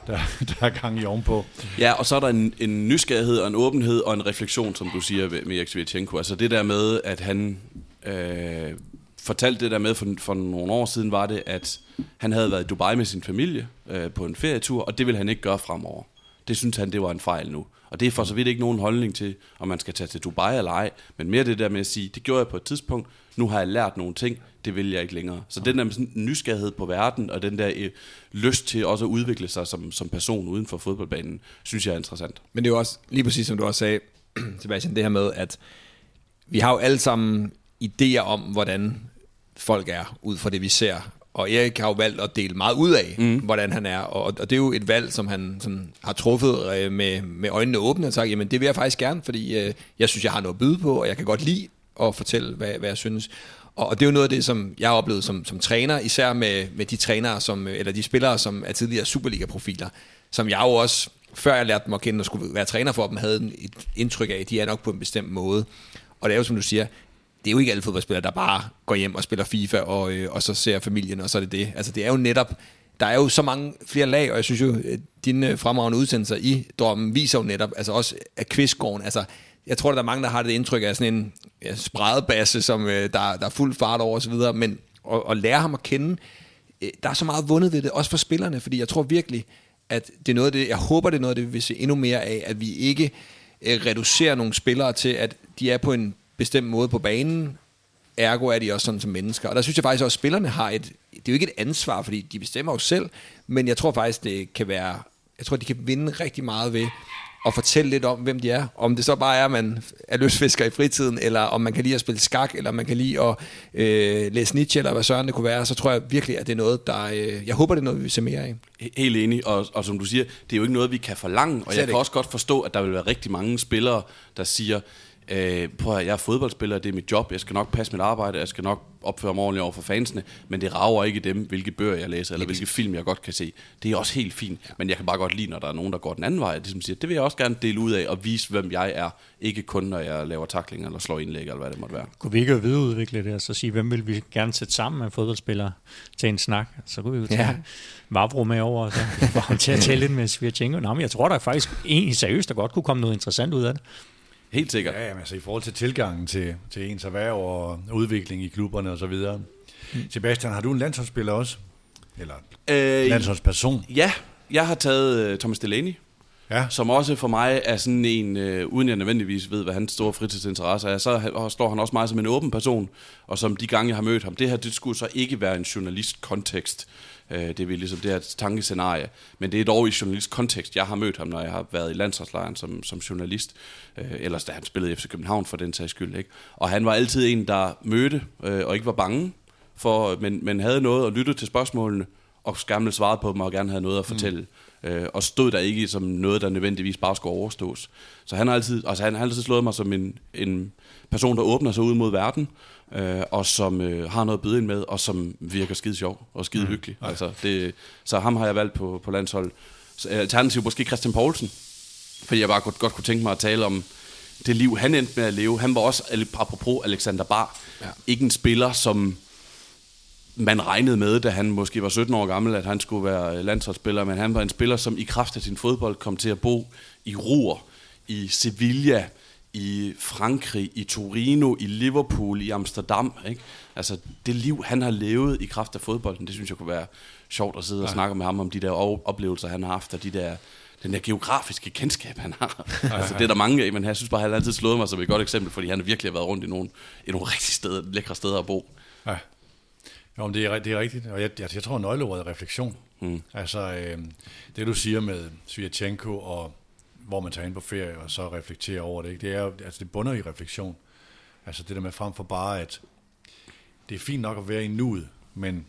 der, der er gang i ovenpå. Ja, og så er der en, en nysgerrighed og en åbenhed og en refleksion, som du siger med Erik Svirchenko. Altså det der med, at han øh, fortalte det der med for, for nogle år siden, var det, at han havde været i Dubai med sin familie øh, på en ferietur, og det vil han ikke gøre fremover. Det synes han, det var en fejl nu. Og det er for så vidt ikke nogen holdning til, om man skal tage til Dubai eller ej, men mere det der med at sige, det gjorde jeg på et tidspunkt, nu har jeg lært nogle ting, det vil jeg ikke længere. Så den der sådan, nysgerrighed på verden, og den der øh, lyst til også at udvikle sig som, som person uden for fodboldbanen, synes jeg er interessant. Men det er jo også, lige præcis som du også sagde, Sebastian, det her med, at vi har jo alle sammen idéer om, hvordan folk er, ud fra det vi ser og Erik har jo valgt at dele meget ud af, mm. hvordan han er. Og, og det er jo et valg, som han sådan, har truffet øh, med, med øjnene åbne og sagt, jamen det vil jeg faktisk gerne, fordi øh, jeg synes, jeg har noget at byde på, og jeg kan godt lide at fortælle, hvad, hvad jeg synes. Og, og det er jo noget af det, som jeg har oplevet som, som træner, især med, med de trænere, som, eller de spillere, som er tidligere Superliga-profiler, som jeg jo også, før jeg lærte dem at kende og skulle være træner for dem, havde et indtryk af, at de er nok på en bestemt måde. Og det er jo, som du siger, det er jo ikke alle fodboldspillere, der bare går hjem og spiller FIFA, og, øh, og så ser familien, og så er det det. Altså det er jo netop, der er jo så mange flere lag, og jeg synes jo, at dine fremragende udsendelser i Drømmen viser jo netop, altså også af quizgården, altså jeg tror, der er mange, der har det indtryk af sådan en ja, spredbasse, som øh, der, der er fuld fart over osv., men at, at lære ham at kende, øh, der er så meget vundet ved det, også for spillerne, fordi jeg tror virkelig, at det er noget af det, jeg håber, det er noget af det, vi vil se endnu mere af, at vi ikke øh, reducerer nogle spillere til, at de er på en bestemt måde på banen, ergo er de også sådan som mennesker. Og der synes jeg faktisk også, at spillerne har et, det er jo ikke et ansvar, fordi de bestemmer jo selv, men jeg tror faktisk, det kan være, jeg tror, de kan vinde rigtig meget ved at fortælle lidt om, hvem de er. Om det så bare er, at man er løsfisker i fritiden, eller om man kan lide at spille skak, eller man kan lide at øh, læse Nietzsche, eller hvad søren det kunne være, så tror jeg virkelig, at det er noget, der... Øh, jeg håber, det er noget, vi vil se mere af. Helt enig, og, og som du siger, det er jo ikke noget, vi kan forlange, og Slet jeg kan ikke. også godt forstå, at der vil være rigtig mange spillere, der siger, øh, prøv at, jeg er fodboldspiller, det er mit job, jeg skal nok passe mit arbejde, jeg skal nok opføre mig ordentligt over for fansene, men det rager ikke dem, hvilke bøger jeg læser, eller hvilke film jeg godt kan se. Det er også helt fint, men jeg kan bare godt lide, når der er nogen, der går den anden vej, og ligesom siger, det vil jeg også gerne dele ud af, og vise, hvem jeg er, ikke kun når jeg laver takling eller slår indlæg, eller hvad det måtte være. Kunne vi ikke videreudvikle det, og så sige, hvem vil vi gerne sætte sammen med fodboldspillere til en snak? Så kunne vi jo tage Ja. Vavro med over, og så ham til at tale lidt med Svirchenko. Nå, men jeg tror der faktisk egentlig seriøst, der godt kunne komme noget interessant ud af det. Helt sikkert. Ja, jamen, altså i forhold til tilgangen til, til ens erhverv og udvikling i klubberne osv. Mm. Sebastian, har du en landsholdsspiller også? Eller Øh, landsholdsperson? ja, jeg har taget uh, Thomas Delaney, Ja. som også for mig er sådan en, øh, uden jeg nødvendigvis ved, hvad hans store fritidsinteresse er, så står han også meget som en åben person, og som de gange, jeg har mødt ham, det her, det skulle så ikke være en journalistkontekst, øh, det er ligesom det her tankescenarie, men det er dog i journalistkontekst, jeg har mødt ham, når jeg har været i landsholdslejren som, som journalist, øh, ellers da han spillede i FC København for den sags skyld, ikke? og han var altid en, der mødte, øh, og ikke var bange, for, men, men havde noget at lytte til spørgsmålene, og gerne ville svare på dem, og gerne havde noget at fortælle. Mm. Øh, og stod der ikke som noget, der nødvendigvis bare skulle overstås. Så han har altid, altså han har altid slået mig som en, en person, der åbner sig ud mod verden, øh, og som øh, har noget at byde ind med, og som virker skide sjov og skide mm. hyggelig. Altså, det, så ham har jeg valgt på, på landshold. Så, øh, alternativt måske Christian Poulsen, fordi jeg bare godt, godt kunne tænke mig at tale om det liv, han endte med at leve. Han var også, apropos Alexander Bar, ja. ikke en spiller, som man regnede med, da han måske var 17 år gammel, at han skulle være landsholdsspiller, men han var en spiller, som i kraft af sin fodbold kom til at bo i Ruhr, i Sevilla, i Frankrig, i Torino, i Liverpool, i Amsterdam. Ikke? Altså det liv, han har levet i kraft af fodbolden, det synes jeg kunne være sjovt at sidde og snakke med ham om de der oplevelser, han har haft, og de der, den der geografiske kendskab, han har. altså, det er der mange af, men jeg synes bare, han har altid slået mig som et godt eksempel, fordi han virkelig har været rundt i nogle, i nogle rigtig steder, lækre steder at bo. Ja. Jo, men det er, det er rigtigt, og jeg, jeg, jeg tror, nøgleordet er refleksion. Mm. Altså, øh, det du siger med Svirchenko, og hvor man tager ind på ferie, og så reflekterer over det, ikke? det er altså, det bunder i refleksion. Altså det der med frem for bare, at det er fint nok at være i nuet, men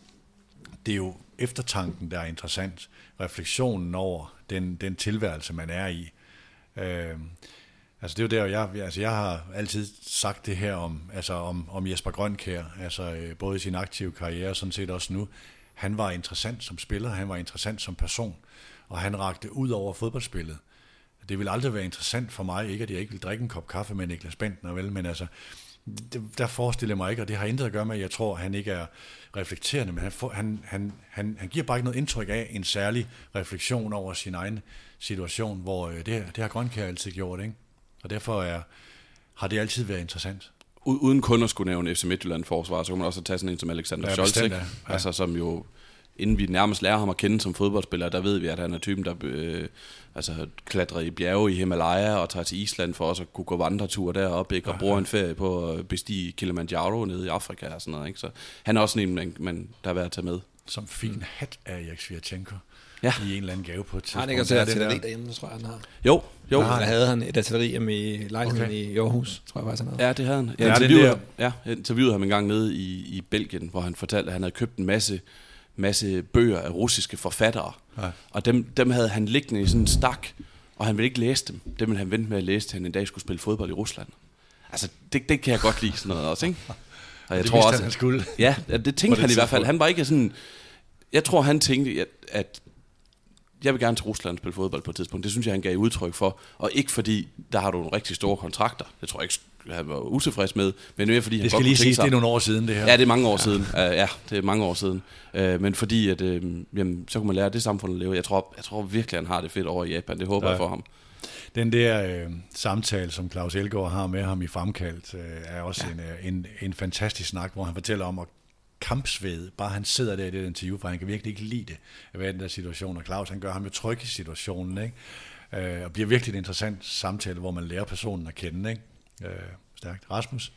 det er jo eftertanken, der er interessant. Refleksionen over den, den tilværelse, man er i. Øh, altså det er jo der, jeg, altså jeg har altid sagt det her om, altså om, om Jesper Grønkær, altså øh, både i sin aktive karriere og sådan set også nu. Han var interessant som spiller, han var interessant som person, og han rakte ud over fodboldspillet. Det vil aldrig være interessant for mig, ikke at jeg ikke vil drikke en kop kaffe med Niklas Bentner, vel, men altså, det, der forestiller jeg mig ikke, og det har intet at gøre med, at jeg tror, at han ikke er reflekterende, men han, han, han, han, han giver bare ikke noget indtryk af en særlig refleksion over sin egen situation, hvor øh, det, det har Grønkær altid gjort, ikke? Og derfor er, har det altid været interessant. Uden kun at skulle nævne FC Midtjylland forsvar, så kunne man også tage sådan en som Alexander Ja, Scholz, ikke? Ja. Altså, som jo, inden vi nærmest lærer ham at kende som fodboldspiller, der ved vi, at han er typen, der øh, altså, klatrer i bjerge i Himalaya og tager til Island for også at kunne gå vandretur deroppe, ikke? og bruger en ferie på at bestige Kilimanjaro nede i Afrika og sådan noget. Ikke? Så han er også en, man, man, der er værd at tage med. Som fin hat af Erik Svirchenko Ja. i en eller anden gave på et Har han tidspunkt. ikke også et er artilleri derhjemme, tror jeg, han har. Jo, jo. Der havde han et artilleri hjemme i lejligheden Okay. i Aarhus, tror jeg faktisk, han havde. Ja, det havde han. Jeg Ja, interviewede, ja, jeg interviewede ham en gang nede i, i Belgien, hvor han fortalte, at han havde købt en masse, masse bøger af russiske forfattere. Ja. Og dem, dem havde han liggende i sådan en stak, og han ville ikke læse dem. Dem ville han vente med at læse, til han en dag skulle spille fodbold i Rusland. Altså, det, det kan jeg godt lide sådan noget også, ikke? Og jeg det tror også, han, han skulle. Ja, det tænkte det han i hvert fald. Han var ikke sådan... Jeg tror, han tænkte, at, at jeg vil gerne til Rusland spille fodbold på et tidspunkt. Det synes jeg, han gav udtryk for. Og ikke fordi, der har du nogle rigtig store kontrakter. Det tror jeg ikke, han var utilfreds med. Men mere fordi, han Det skal lige kunne tænke siges, sig... det er nogle år siden, det her. Ja, det er mange år ja. siden. Uh, ja, det er mange år siden. Uh, men fordi, at, uh, jamen, så kunne man lære det samfund at leve. Jeg tror, jeg tror virkelig, han har det fedt over i Japan. Det håber Ja. jeg for ham. Den der øh, samtale, som Claus Elgaard har med ham i Fremkaldt, øh, er også ja. en, øh, en, en fantastisk snak, hvor han fortæller om at kampsved, bare han sidder der i det interview, for han kan virkelig ikke lide det, at være i den der situation, og Claus han gør ham jo tryg i situationen, ikke? Øh, og bliver virkelig en interessant samtale, hvor man lærer personen at kende, ikke? Øh, stærkt. Rasmus?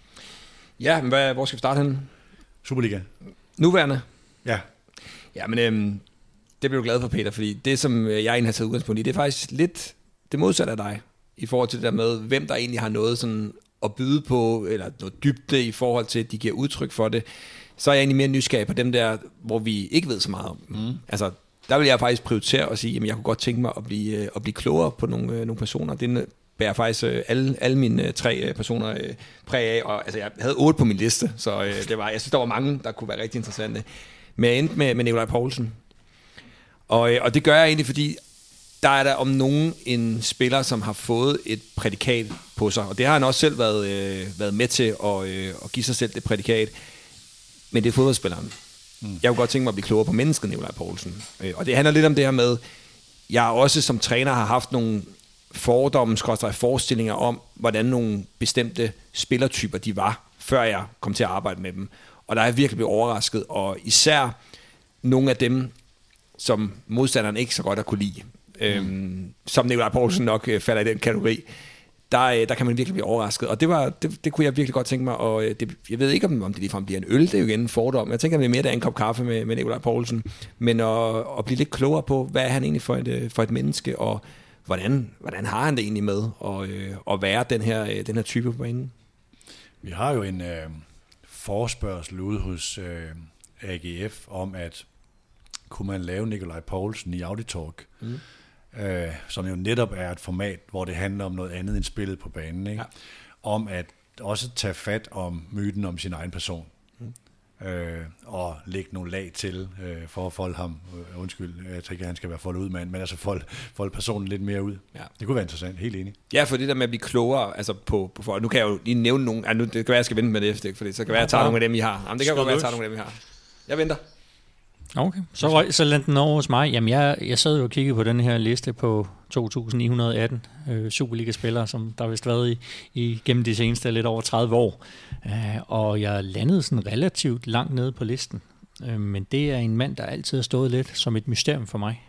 Ja, men hvad, hvor skal vi starte henne? Superliga? Nuværende? Ja. Ja, men øhm, det bliver du glad for, Peter, fordi det, som jeg egentlig har taget udgangspunkt i, det er faktisk lidt det modsatte af dig, i forhold til det der med, hvem der egentlig har noget sådan at byde på, eller noget dybde i forhold til, at de giver udtryk for det, så er jeg egentlig mere nysgerrig på dem der, hvor vi ikke ved så meget om. Mm. Altså, der vil jeg faktisk prioritere og sige, at jeg kunne godt tænke mig at blive, øh, at blive klogere på nogle, øh, nogle personer. Det bærer faktisk øh, alle, alle mine tre personer præg af, og altså, jeg havde otte på min liste, så det var, jeg synes, der var mange, der kunne være rigtig interessante. Men jeg endte med, med Nikolaj Poulsen. Og, og det gør jeg egentlig, fordi der er der om nogen en spiller, som har fået et prædikat på sig, og det har han også selv været, øh, været med til at, øh, at give sig selv det prædikat, men det er fodboldspilleren. Mm. Jeg kunne godt tænke mig at blive klogere på mennesket, Nikolaj Poulsen. Øh, og det handler lidt om det her med, jeg også som træner har haft nogle fordomme, forestillinger om, hvordan nogle bestemte spillertyper de var, før jeg kom til at arbejde med dem. Og der er jeg virkelig blevet overrasket, og især nogle af dem, som modstanderen ikke så godt har kunne lide øhm, som Nikolaj Poulsen nok øh, falder i den kategori, der, øh, der kan man virkelig blive overrasket. Og det, var, det, det kunne jeg virkelig godt tænke mig, og øh, det, jeg ved ikke, om, om det ligefrem bliver en øl, det er jo igen en fordom. Jeg tænker, at det er mere, der en kop kaffe med, med Nikolaj Poulsen, men at, at blive lidt klogere på, hvad er han egentlig for et, øh, for et menneske, og hvordan, hvordan har han det egentlig med at, øh, at være den her, den her type på banen? Vi har jo en øh, forspørgsel ude hos øh, AGF om, at kunne man lave Nikolaj Poulsen i Auditalk, mm øh, som jo netop er et format, hvor det handler om noget andet end spillet på banen. Ikke? Ja. Om at også tage fat om myten om sin egen person. Øh, og lægge nogle lag til, øh, for at folde ham, øh, undskyld, jeg tænker, at han skal være foldet ud, mand, men altså folde, folde personen lidt mere ud. Ja. Det kunne være interessant, helt enig. Ja, for det der med at blive klogere altså på, på folk. Nu kan jeg jo lige nævne nogle, altså nu, det kan være, jeg skal vente med det efter, for så kan være, jeg tager nogle af dem, I har. Jamen, det kan godt være, jeg tager nogle af dem, I har. Jeg venter. Okay, så, så landte den over hos mig. Jamen, jeg, jeg sad jo og kiggede på den her liste på 2.918 øh, Superliga-spillere, som der vist været i, i gennem de seneste lidt over 30 år. Uh, og jeg landede sådan relativt langt nede på listen. Uh, men det er en mand, der altid har stået lidt som et mysterium for mig.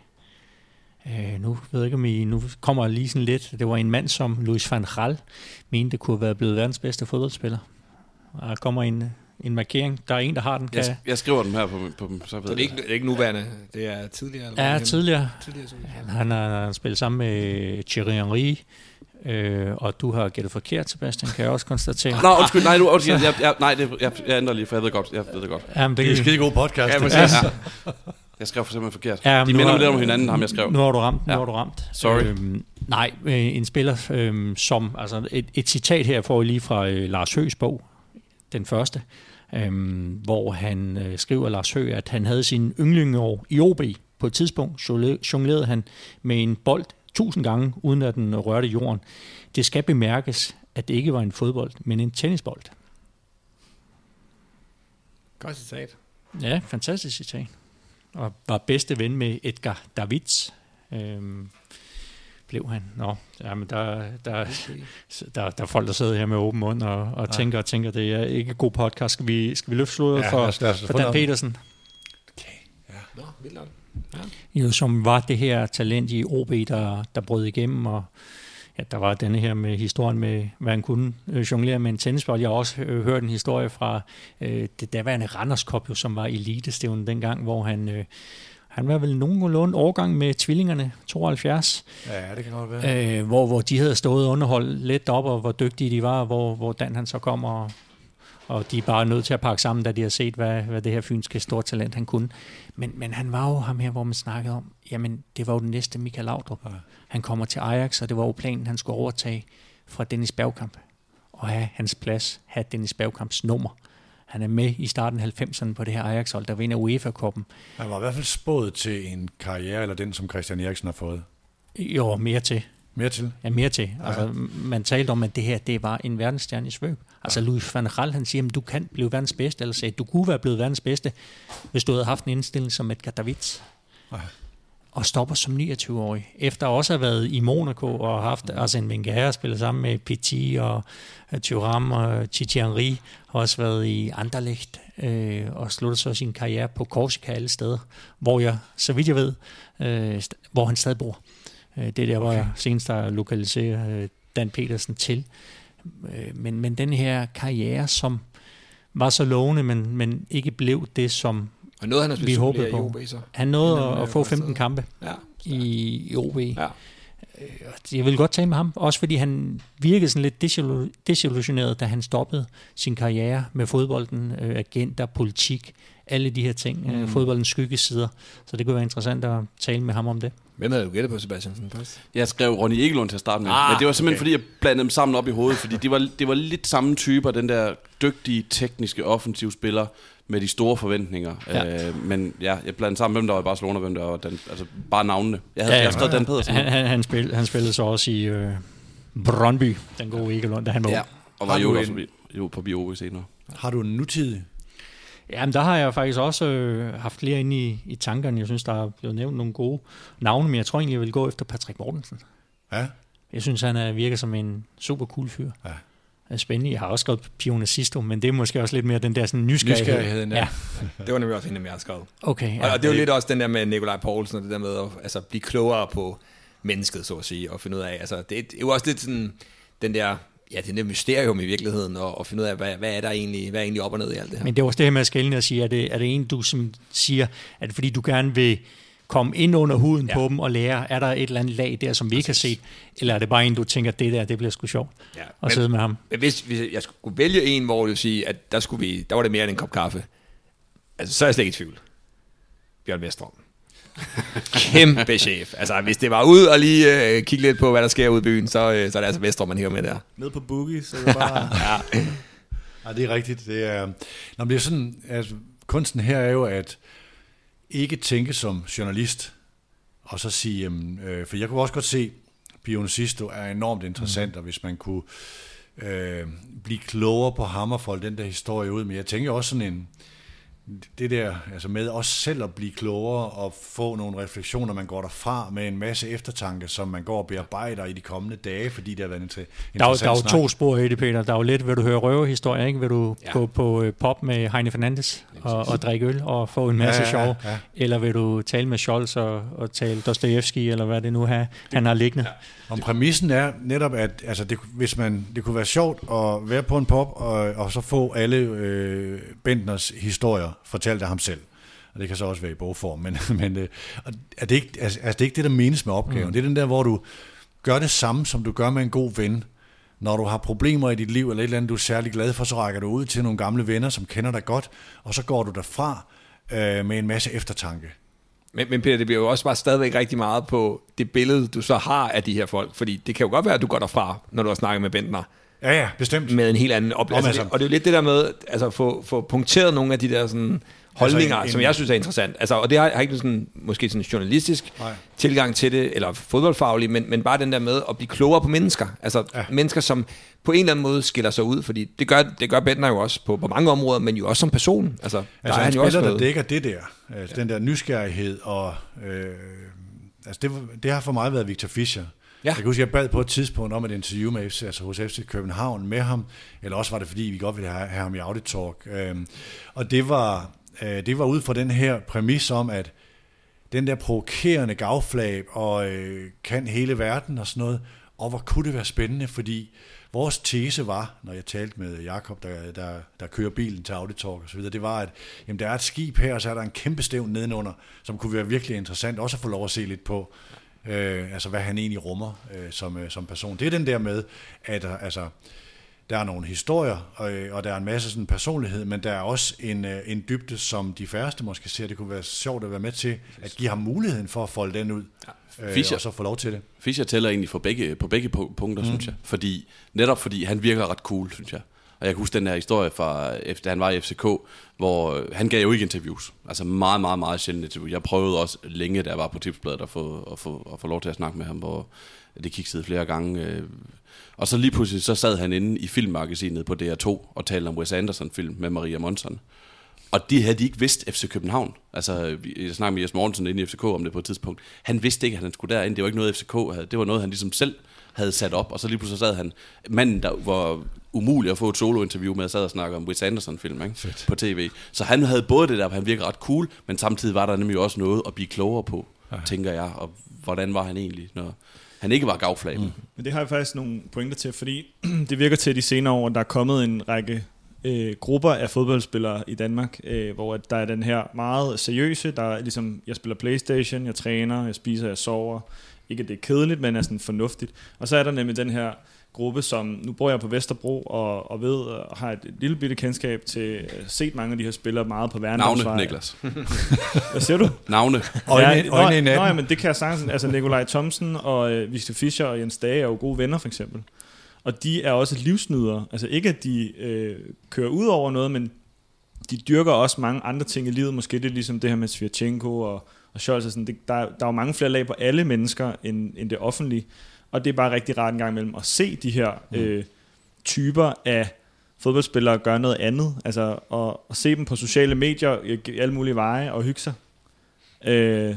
Uh, nu ved jeg ikke, om I, nu kommer lige sådan lidt. Det var en mand, som Luis van Gaal mente kunne have været blevet verdens bedste fodboldspiller. Og der kommer en en markering. Der er en, der har den. Kan... Jeg, jeg skriver den her på, på så ved så det er, ikke, det er ikke nuværende, det er tidligere? Eller ja, tidligere. tidligere han har spillet sammen med Thierry Henry, Øh, og du har gættet forkert, Sebastian, kan jeg også konstatere. Nå, undskyld, nej, nu, undskyld, jeg, jeg, nej, det, jeg, jeg ændrer lige, for jeg ved godt. Jeg ved det godt. Jamen, det, det er en skide god podcast. Ja, præcis. Ja. Jeg skrev for simpelthen forkert. Ja, De minder har, lidt om hinanden, ham jeg skrev. Nu har du ramt, nu har du ramt. Sorry. Øhm, nej, øh, en spiller øhm, som, altså et, et citat her får I lige fra øh, Lars Høgs bog, den første øhm, hvor han øh, skriver, Lars Høgh, at han havde sin yndlingeår i OB. På et tidspunkt jonglerede han med en bold tusind gange, uden at den rørte jorden. Det skal bemærkes, at det ikke var en fodbold, men en tennisbold. Godt citat. Ja, fantastisk citat. Og var bedste ven med Edgar Davids. Øhm, blev han. Nå, jamen der, der, der, der er folk, der sidder her med åben mund og, og tænker og tænker, det er ikke god podcast. Skal vi, skal vi løfte slået ja, for, for Dan Petersen? Okay, ja. Nå, vildt ja. Jo, som var det her talent i OB, der, der brød igennem, og ja, der var denne her med historien med, hvad han kunne øh, jonglere med en tennisbold. Jeg har også øh, hørt en historie fra øh, det daværende Randers Cup, jo, som var elitestævnen dengang, hvor han... Øh, han var vel nogenlunde overgang med tvillingerne, 72. Ja, det kan godt være. Øh, hvor, hvor de havde stået underholdt lidt op, og hvor dygtige de var, hvor, hvor Dan han så kom, og, og de er bare nødt til at pakke sammen, da de har set, hvad, hvad det her fynske store talent han kunne. Men, men han var jo ham her, hvor man snakkede om, jamen det var jo den næste Michael Laudrup. Ja. Han kommer til Ajax, og det var jo planen, han skulle overtage fra Dennis Bergkamp og have hans plads, have Dennis Bergkamps nummer. Han er med i starten af 90'erne på det her Ajax-hold, der vinder UEFA-koppen. Han var i hvert fald spået til en karriere, eller den, som Christian Eriksen har fået. Jo, mere til. Mere til? Ja, mere til. Ja. Altså, man talte om, at det her det var en verdensstjerne i svøb. Altså, ja. Louis van Gaal, han siger, at du kan blive verdens bedste, eller sagde, du kunne være blevet verdens bedste, hvis du havde haft en indstilling som et Davids. Ja. Og stopper som 29-årig. Efter også at have været i Monaco og haft Arsene Wenger spillet sammen med Petit og øh, Thuram og Titi Henry, har også været i Anderlecht øh, og sluttet så sin karriere på Korsika alle steder, hvor jeg, så vidt jeg ved, øh, hvor han stadig bor. Øh, det er der, hvor jeg senest har lokaliseret øh, Dan Petersen til. Øh, men, men den her karriere, som var så lovende, men, men ikke blev det, som og noget, han har vi håbede på. I OB, så. Han nåede Han at, at få 15 kampe Ja. i, i OB. Ja. Jeg vil godt tale med ham, også fordi han virkede sådan lidt desillu- desillusioneret, da han stoppede sin karriere med fodbolden, øh, agenter, politik, alle de her ting, mm. øh, fodboldens skyggesider. Så det kunne være interessant at tale med ham om det. Hvem havde du gættet på, Sebastian? Først? Jeg skrev Ronny Egelund til at starte med, Ah, men det var simpelthen okay. fordi, jeg blandede dem sammen op i hovedet, fordi det var, det var lidt samme typer, den der dygtige, tekniske, offensive spiller med de store forventninger. Ja. Øh, men ja, jeg blandede sammen, hvem der var i Barcelona, hvem der var den, altså bare navnene. Jeg havde, Ja, ja, ja. jeg Dan Pedersen. Han, han, han, spil, han spillede så også i øh, Brøndby, den gode Egelund, da han var Ja, og var Har jo du også en- forbi, jo, forbi OB senere. Har du en nutidig? Jamen, der har jeg faktisk også øh, haft flere inde i, i tankerne. Jeg synes, der er blevet nævnt nogle gode navne, men jeg tror egentlig, jeg vil gå efter Patrick Mortensen. Ja. Jeg synes, han er, virker som en super cool fyr. Ja. Er spændende. Jeg har også skrevet Pionicisto, men det er måske også lidt mere den der sådan nysgerrighed. Nysgerrigheden, ja. ja. Det var nemlig også en af dem, jeg har skrevet. Okay. Ja, Ja. og det er jo lidt også den der med Nikolaj Poulsen, og det der med at altså, blive klogere på mennesket, så at sige, og finde ud af, altså, det er jo også lidt sådan, den der, ja, det er et mysterium i virkeligheden, og, og finde ud af, hvad, hvad er der egentlig, hvad er egentlig op og ned i alt det her. Men det er også det her med at skælne og sige, er det, er det en, du som siger, at fordi du gerne vil komme ind under huden Ja. på dem og lære, er der et eller andet lag der, som vi ikke har set, eller er det bare en, du tænker, det der, det bliver sgu sjovt Ja, at men- sidde med ham? Men hvis, hvis jeg skulle vælge en, hvor jeg sige, at der, skulle vi, der var det mere end en kop kaffe, altså, så er jeg slet ikke i tvivl. Bjørn Vestrom. Kæmpe chef. Altså, hvis det var ud og lige øh, kigge lidt på, hvad der sker ude i byen, så, øh, så er det altså Vestrom, man hiver med der. Ned på boogie, så det bare... Ja. Ja, det er rigtigt. Det er, når det er sådan, altså, kunsten her er jo at ikke tænke som journalist, og så sige, jamen, øh, for jeg kunne også godt se, Pionicisto er enormt interessant, mm. og hvis man kunne øh, blive klogere på ham og folde den der historie ud, men jeg tænker også sådan en, det der, altså med også selv at blive klogere og få nogle refleksioner, man går derfra med en masse eftertanke, som man går og bearbejder i de kommende dage, fordi det har været en inter- Der er, jo- der er to spor i det, Peter. Der er jo lidt, vil du høre røverhistorier, ikke? Vil du Ja. ja. gå på øh, pop med Heine Fernandes og, og drikke øl og få en masse Ja, ja, ja, sjov? ja. Eller vil du tale med Scholz og, og tale Dostojevski, eller hvad det nu er, han har liggende? Om præmissen er netop, at altså det, hvis man, det kunne være sjovt at være på en pop, og, og så få alle øh, Bentners historier fortalt af ham selv. Og det kan så også være i bogform, men, men øh, er det, ikke, altså, altså, det er ikke det, der menes med opgaven. Mm. Det er den der, hvor du gør det samme, som du gør med en god ven. Når du har problemer i dit liv, eller et eller andet, du er særlig glad for, så rækker du ud til nogle gamle venner, som kender dig godt, og så går du derfra øh, med en masse eftertanke. Men, men Peter, det bliver jo også bare stadigvæk rigtig meget på det billede, du så har af de her folk. Fordi det kan jo godt være, at du går derfra, når du har snakket med Bentner, Ja, ja, bestemt. med en helt anden oplevelse. altså- Altså, og det er jo lidt det der med, altså få, få punkteret nogle af de der sådan, holdninger, en- altså, en- som jeg synes er interessant. Altså, og det har, har ikke sådan, måske sådan journalistisk Nej. tilgang til det, eller fodboldfaglig, men, men bare den der med at blive klogere på mennesker. Altså Ja. mennesker, som på en eller anden måde skiller sig ud, fordi det gør, det gør Bentner jo også på, på mange områder, men jo også som person. Altså, der Altså er han jo også spiller, der dækker det der, altså ja. den der nysgerrighed, og øh, altså det, det har for mig været Victor Fischer. Ja. Jeg kan huske, jeg bad på et tidspunkt om et interview med FC, altså hos FC København med ham, eller også var det fordi, vi godt ville have, have ham i Audit Talk. Øhm, og det var, øh, det var ud fra den her præmis om, at den der provokerende gavflag og øh, kan hele verden og sådan noget, og hvor kunne det være spændende, fordi vores tese var, når jeg talte med Jakob, der, der, der kører bilen til Audi Talk og så videre, det var, at jamen, der er et skib her, og så er der en kæmpe stævn nedenunder, som kunne være virkelig interessant også at få lov at se lidt på, øh, altså hvad han egentlig rummer øh, som, øh, som person. Det er den der med, at øh, altså, der er nogle historier, og, øh, og der er en masse sådan personlighed, men der er også en, øh, en dybde, som de færreste måske ser. Det kunne være sjovt at være med til at give ham muligheden for at folde den ud, øh, Fischer. og så få lov til det. Fischer tæller egentlig for begge, på begge pu- punkter, mm. synes jeg. Fordi, netop fordi han virker ret cool, synes jeg. Og jeg kan huske den her historie fra, efter han var i FCK, hvor øh, han gav jo ikke interviews. Altså meget, meget, meget sjældent interview. Jeg prøvede også længe, da jeg var på tipsbladet, at få, at få, at få lov til at snakke med ham, hvor det kiksede flere gange. Øh. Og så lige pludselig, så sad han inde i filmmagasinet på DR2 og talte om Wes Anderson-film med Maria Monson. Og det havde de ikke vidst FC København. Altså, jeg snakkede med Jes Mortensen inde i FCK om det på et tidspunkt. Han vidste ikke, at han skulle derind. Det var ikke noget, FCK havde. Det var noget, han ligesom selv havde sat op. Og så lige pludselig sad han, manden, der var umulig at få et solo-interview med, sad og snakkede om Wes Anderson-film ikke? Fedt. på tv. Så han havde både det der, han virker ret cool, men samtidig var der nemlig også noget at blive klogere på, ja. tænker jeg. Og hvordan var han egentlig, når han ikke var gavflagen. Mm. Men det har jeg faktisk nogle pointer til, fordi det virker til at de senere år, der er kommet en række øh, grupper af fodboldspillere i Danmark, øh, hvor der er den her meget seriøse, der er ligesom, jeg spiller Playstation, jeg træner, jeg spiser, jeg sover. Ikke at det er kedeligt, men er sådan fornuftigt. Og så er der nemlig den her gruppe, som nu bor jeg på Vesterbro og, og ved og har et, et lille bitte kendskab til øh, set mange af de her spillere meget på Værendamsvej. Navne, Niklas. Hvad siger du? Navne. Øjne, ja, øjne i natten. nå, men det kan jeg sagtens. Altså Nikolaj Thomsen og øh, Victor Fischer og Jens Dage er jo gode venner for eksempel. Og de er også livsnydere. Altså ikke at de øh, kører ud over noget, men de dyrker også mange andre ting i livet. Måske det er ligesom det her med Svirchenko og, og Scholz. og Sådan. Det, der, der er jo mange flere lag på alle mennesker end, end det offentlige. Og det er bare rigtig rart en gang imellem at se de her øh, typer af fodboldspillere gøre noget andet. Altså at, at se dem på sociale medier, i alle mulige veje og hygge sig. Øh,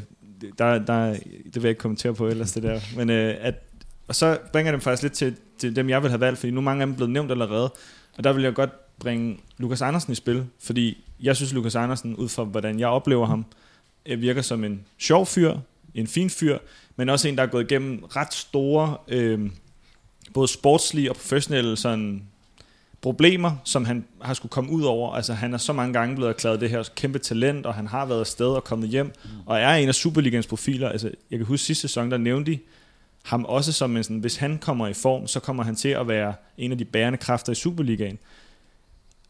der, der, det vil jeg ikke kommentere på ellers det der. Men øh, at, og så bringer det faktisk lidt til, til dem, jeg vil have valgt, fordi nu er mange af dem blevet nævnt allerede. Og der vil jeg godt bringe Lukas Andersen i spil, fordi jeg synes, Lukas Andersen, ud fra hvordan jeg oplever ham, øh, virker som en sjov fyr, en fin fyr, men også en, der er gået igennem ret store, øh, både sportslige og professionelle sådan, problemer, som han har skulle komme ud over. Altså han er så mange gange blevet erklæret det her kæmpe talent, og han har været afsted og kommet hjem, mm. og er en af Superligans profiler. Altså, jeg kan huske sidste sæson, der nævnte de ham også som en sådan, hvis han kommer i form, så kommer han til at være en af de bærende kræfter i Superligaen.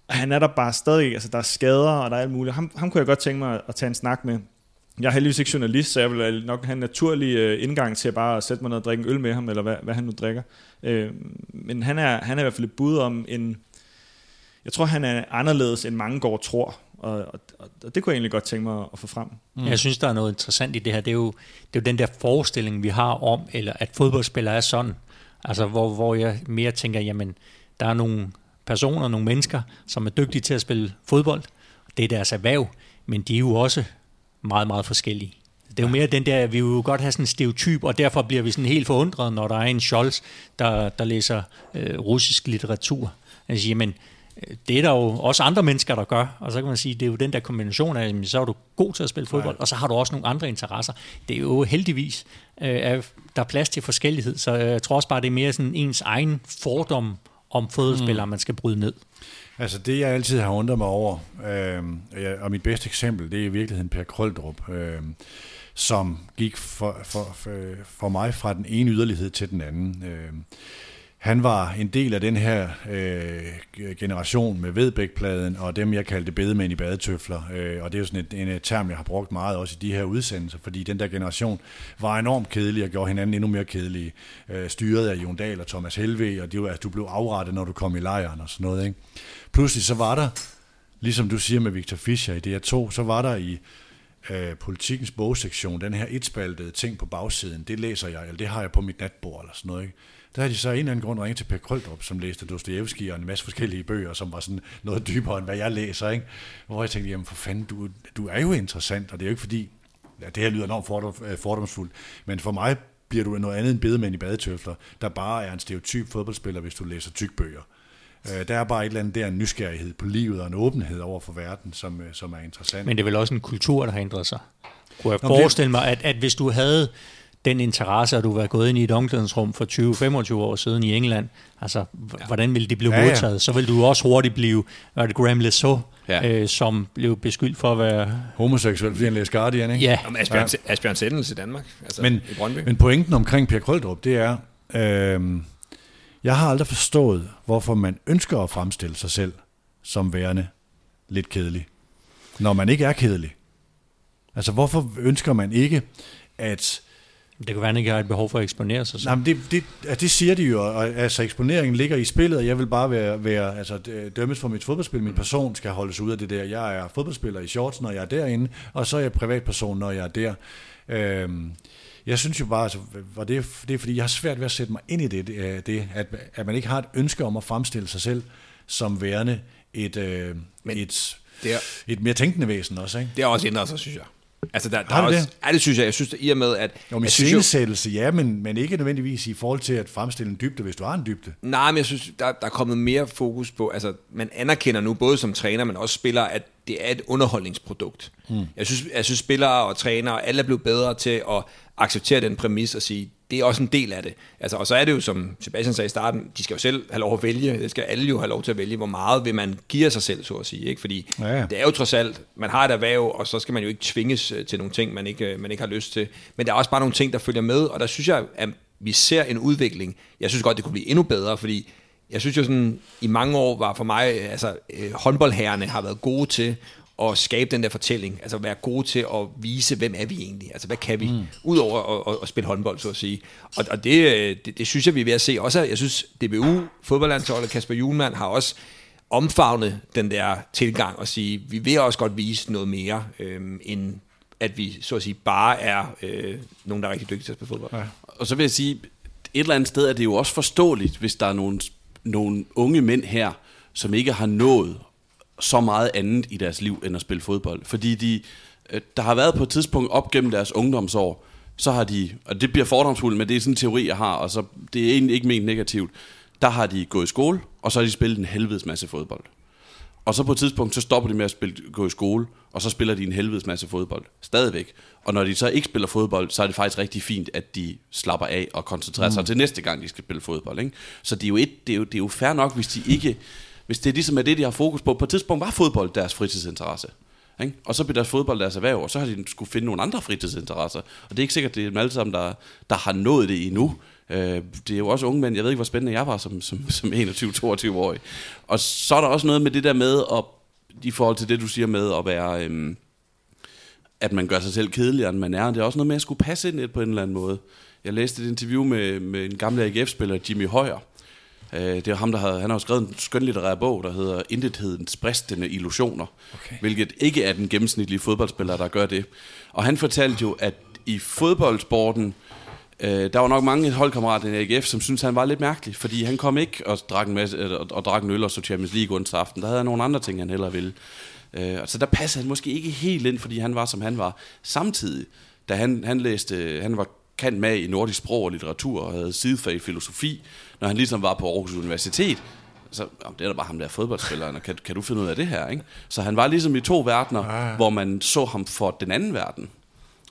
Og han er der bare stadig, altså der er skader, og der er alt muligt. Ham, ham kunne jeg godt tænke mig at tage en snak med. Jeg er heldigvis ikke journalist, så jeg vil nok have en naturlig øh, indgang til at bare sætte mig ned og drikke en øl med ham, eller hvad, hvad han nu drikker. Øh, men han er, han er i hvert fald et bud om en... Jeg tror, han er anderledes, end mange går tror. Og, og, og det kunne jeg egentlig godt tænke mig at få frem. Mm. Jeg synes, der er noget interessant i det her. Det er, jo, det er jo den der forestilling, vi har om, eller at fodboldspillere er sådan. Altså, hvor, hvor jeg mere tænker, jamen, der er nogle personer, nogle mennesker, som er dygtige til at spille fodbold. Det er deres erhverv, men de er jo også meget, meget forskellige. Det er jo mere den der, vi vil jo godt have sådan en stereotyp, og derfor bliver vi sådan helt forundret, når der er en Scholz, der, der læser øh, russisk litteratur. Altså, jamen, øh, det er der jo også andre mennesker, der gør, og så kan man sige, det er jo den der kombination af, jamen, så er du god til at spille fodbold, og så har du også nogle andre interesser. Det er jo heldigvis, øh, der er plads til forskellighed, så jeg tror også bare, det er mere sådan ens egen fordom om fodboldspillere, mm. man skal bryde ned. Altså det, jeg altid har undret mig over, øh, og mit bedste eksempel, det er i virkeligheden Per Krøldrup, øh, som gik for, for, for, for mig fra den ene yderlighed til den anden. Øh, han var en del af den her øh, generation med Vedbækpladen og dem, jeg kaldte bedemænd i badetøfler. Øh, og det er jo sådan en, en term, jeg har brugt meget også i de her udsendelser, fordi den der generation var enormt kedelig og gjorde hinanden endnu mere kedelige. Øh, styret af Jon Dahl og Thomas Helve, og det var, altså, du blev afrettet, når du kom i lejren og sådan noget. Ikke? Pludselig så var der, ligesom du siger med Victor Fischer i DR2, så var der i øh, politikens bogsektion, den her etspaltede ting på bagsiden, det læser jeg, eller det har jeg på mit natbord eller sådan noget. Ikke? Der har de så en eller anden grund ringet til Per Krøldrup, som læste Dostojevski og en masse forskellige bøger, som var sådan noget dybere, end hvad jeg læser. Ikke? Hvor jeg tænkte, jamen for fanden, du, du er jo interessant, og det er jo ikke fordi, ja, det her lyder enormt fordom, øh, fordomsfuldt, men for mig bliver du noget andet end bedemænd i badetøfler, der bare er en stereotyp fodboldspiller, hvis du læser tyk-bøger. Der er bare et eller andet der, en nysgerrighed på livet og en åbenhed over for verden, som, som er interessant. Men det er vel også en kultur, der har ændret sig. Kunne jeg forestille mig, at, at hvis du havde den interesse, at du var gået ind i et omklædningsrum for 20-25 år siden i England, altså hvordan ville det blive ja, modtaget? Ja. Så vil du også hurtigt blive, var det Graham Lesso, ja. øh, som blev beskyldt for at være... Homoseksuel, fordi han læste Guardian, ikke? Ja. Jamen, Asbjørn, ja. Asbjørn Sættens i Danmark, altså men, i Brøndby. Men pointen omkring Per Krøldrup, det er, øh, jeg har aldrig forstået, hvorfor man ønsker at fremstille sig selv som værende lidt kedelig, når man ikke er kedelig. Altså, hvorfor ønsker man ikke, at det kan være, at han ikke har et behov for at eksponere sig. Nej, men det, det, altså, det siger de jo, og altså eksponeringen ligger i spillet, og jeg vil bare være, være altså, dømmes for mit fodboldspil. Min person skal holdes ud af det der. Jeg er fodboldspiller i shorts, når jeg er derinde, og så er jeg privatperson, når jeg er der. Øhm, jeg synes jo bare, altså, og det, det er fordi, jeg har svært ved at sætte mig ind i det, det at, at man ikke har et ønske om at fremstille sig selv som værende et, øh, men, et Det er, et mere tænkende væsen også, ikke? det er også ændret sig, synes jeg. Altså, der, der Har er det også, det? Ja, det synes jeg. Jeg synes, i og med, at... Jo, jo- scenesættelse, ja, men, men ikke nødvendigvis i forhold til at fremstille en dybde, hvis du har en dybde. Nej, men jeg synes, der, der er kommet mere fokus på, altså man anerkender nu, både som træner, men også spillere, at det er et underholdningsprodukt. Mm. Jeg, synes, jeg synes, spillere og trænere, alle er blevet bedre til at acceptere den præmis og sige, det er også en del af det. Altså, og så er det jo, som Sebastian sagde i starten, de skal jo selv have lov at vælge, det skal alle jo have lov til at vælge, hvor meget vil man give sig selv, så at sige. Ikke? Fordi Ja, det er jo trods alt, man har et erhverv, og så skal man jo ikke tvinges øh, til nogle ting, man ikke, øh, man ikke har lyst til. Men der er også bare nogle ting, der følger med, og der synes jeg, at vi ser en udvikling. Jeg synes godt, det kunne blive endnu bedre, fordi jeg synes jo sådan, i mange år var for mig, øh, altså håndboldherrerne har været gode til at skabe den der fortælling, altså være gode til at vise, hvem er vi egentlig, altså hvad kan vi, mm. udover at, at, at spille håndbold, så at sige. Og, og det, øh, det, det synes jeg, vi er ved at se. Også, jeg synes, DBU, fodboldlandsholdet, Kasper Julemand har også omfavnet den der tilgang og sige, vi vil også godt vise noget mere, øh, end at vi så at sige bare er øh, nogen, der er rigtig dygtige til at spille fodbold. Ja. Og så vil jeg sige, et eller andet sted er det jo også forståeligt, hvis der er nogle, nogle unge mænd her, som ikke har nået så meget andet i deres liv, end at spille fodbold. Fordi de, øh, der har været på et tidspunkt op gennem deres ungdomsår, så har de, og det bliver fordomsfuldt, men det er sådan en teori, jeg har, og så det er egentlig ikke ment negativt, der har de gået i skole, og så har de spillet en helvedes masse fodbold. Og så på et tidspunkt, så stopper de med at spille, gå i skole, og så spiller de en helvedes masse fodbold. Stadigvæk. Og når de så ikke spiller fodbold, så er det faktisk rigtig fint, at de slapper af og koncentrerer sig til næste gang, de skal spille fodbold. Ikke? Så det er, jo et, det, er jo, det er jo fair nok, hvis de ikke... Hvis det er ligesom er det, de har fokus på. På et tidspunkt var fodbold deres fritidsinteresse. Ikke? Og så bliver deres fodbold deres erhverv, og så har de skulle finde nogle andre fritidsinteresser. Og det er ikke sikkert, det er dem alle sammen, der, der har nået det endnu. Øh, det er jo også unge mænd. Jeg ved ikke, hvor spændende jeg var som, som, som 21-22-årig. Og så er der også noget med det der med, at, i forhold til det, du siger med at være... Øhm, at man gør sig selv kedeligere, end man er. Det er også noget med at skulle passe ind på en eller anden måde. Jeg læste et interview med, med en gammel AGF-spiller, Jimmy Højer. Øh, det er ham, der har, han har jo skrevet en skønlitterær bog, der hedder Intethedens bristende illusioner. Okay. Hvilket ikke er den gennemsnitlige fodboldspiller, der gør det. Og han fortalte jo, at i fodboldsporten, øh, der var nok mange holdkammerater i AGF, som syntes, han var lidt mærkelig, fordi han kom ikke og drak en, masse, øh, og, og drak en øl og så Champions League onsdag aften. Der havde han nogle andre ting, han hellere ville. Øh, så der passede han måske ikke helt ind, fordi han var, som han var. Samtidig, da han, han læste, han var kendt med i nordisk sprog og litteratur og havde sidefag i filosofi, når han ligesom var på Aarhus Universitet, så jamen, det er da bare ham der fodboldspilleren, og kan, kan du finde ud af det her? Ikke? Så han var ligesom i to verdener, ah. hvor man så ham for den anden verden.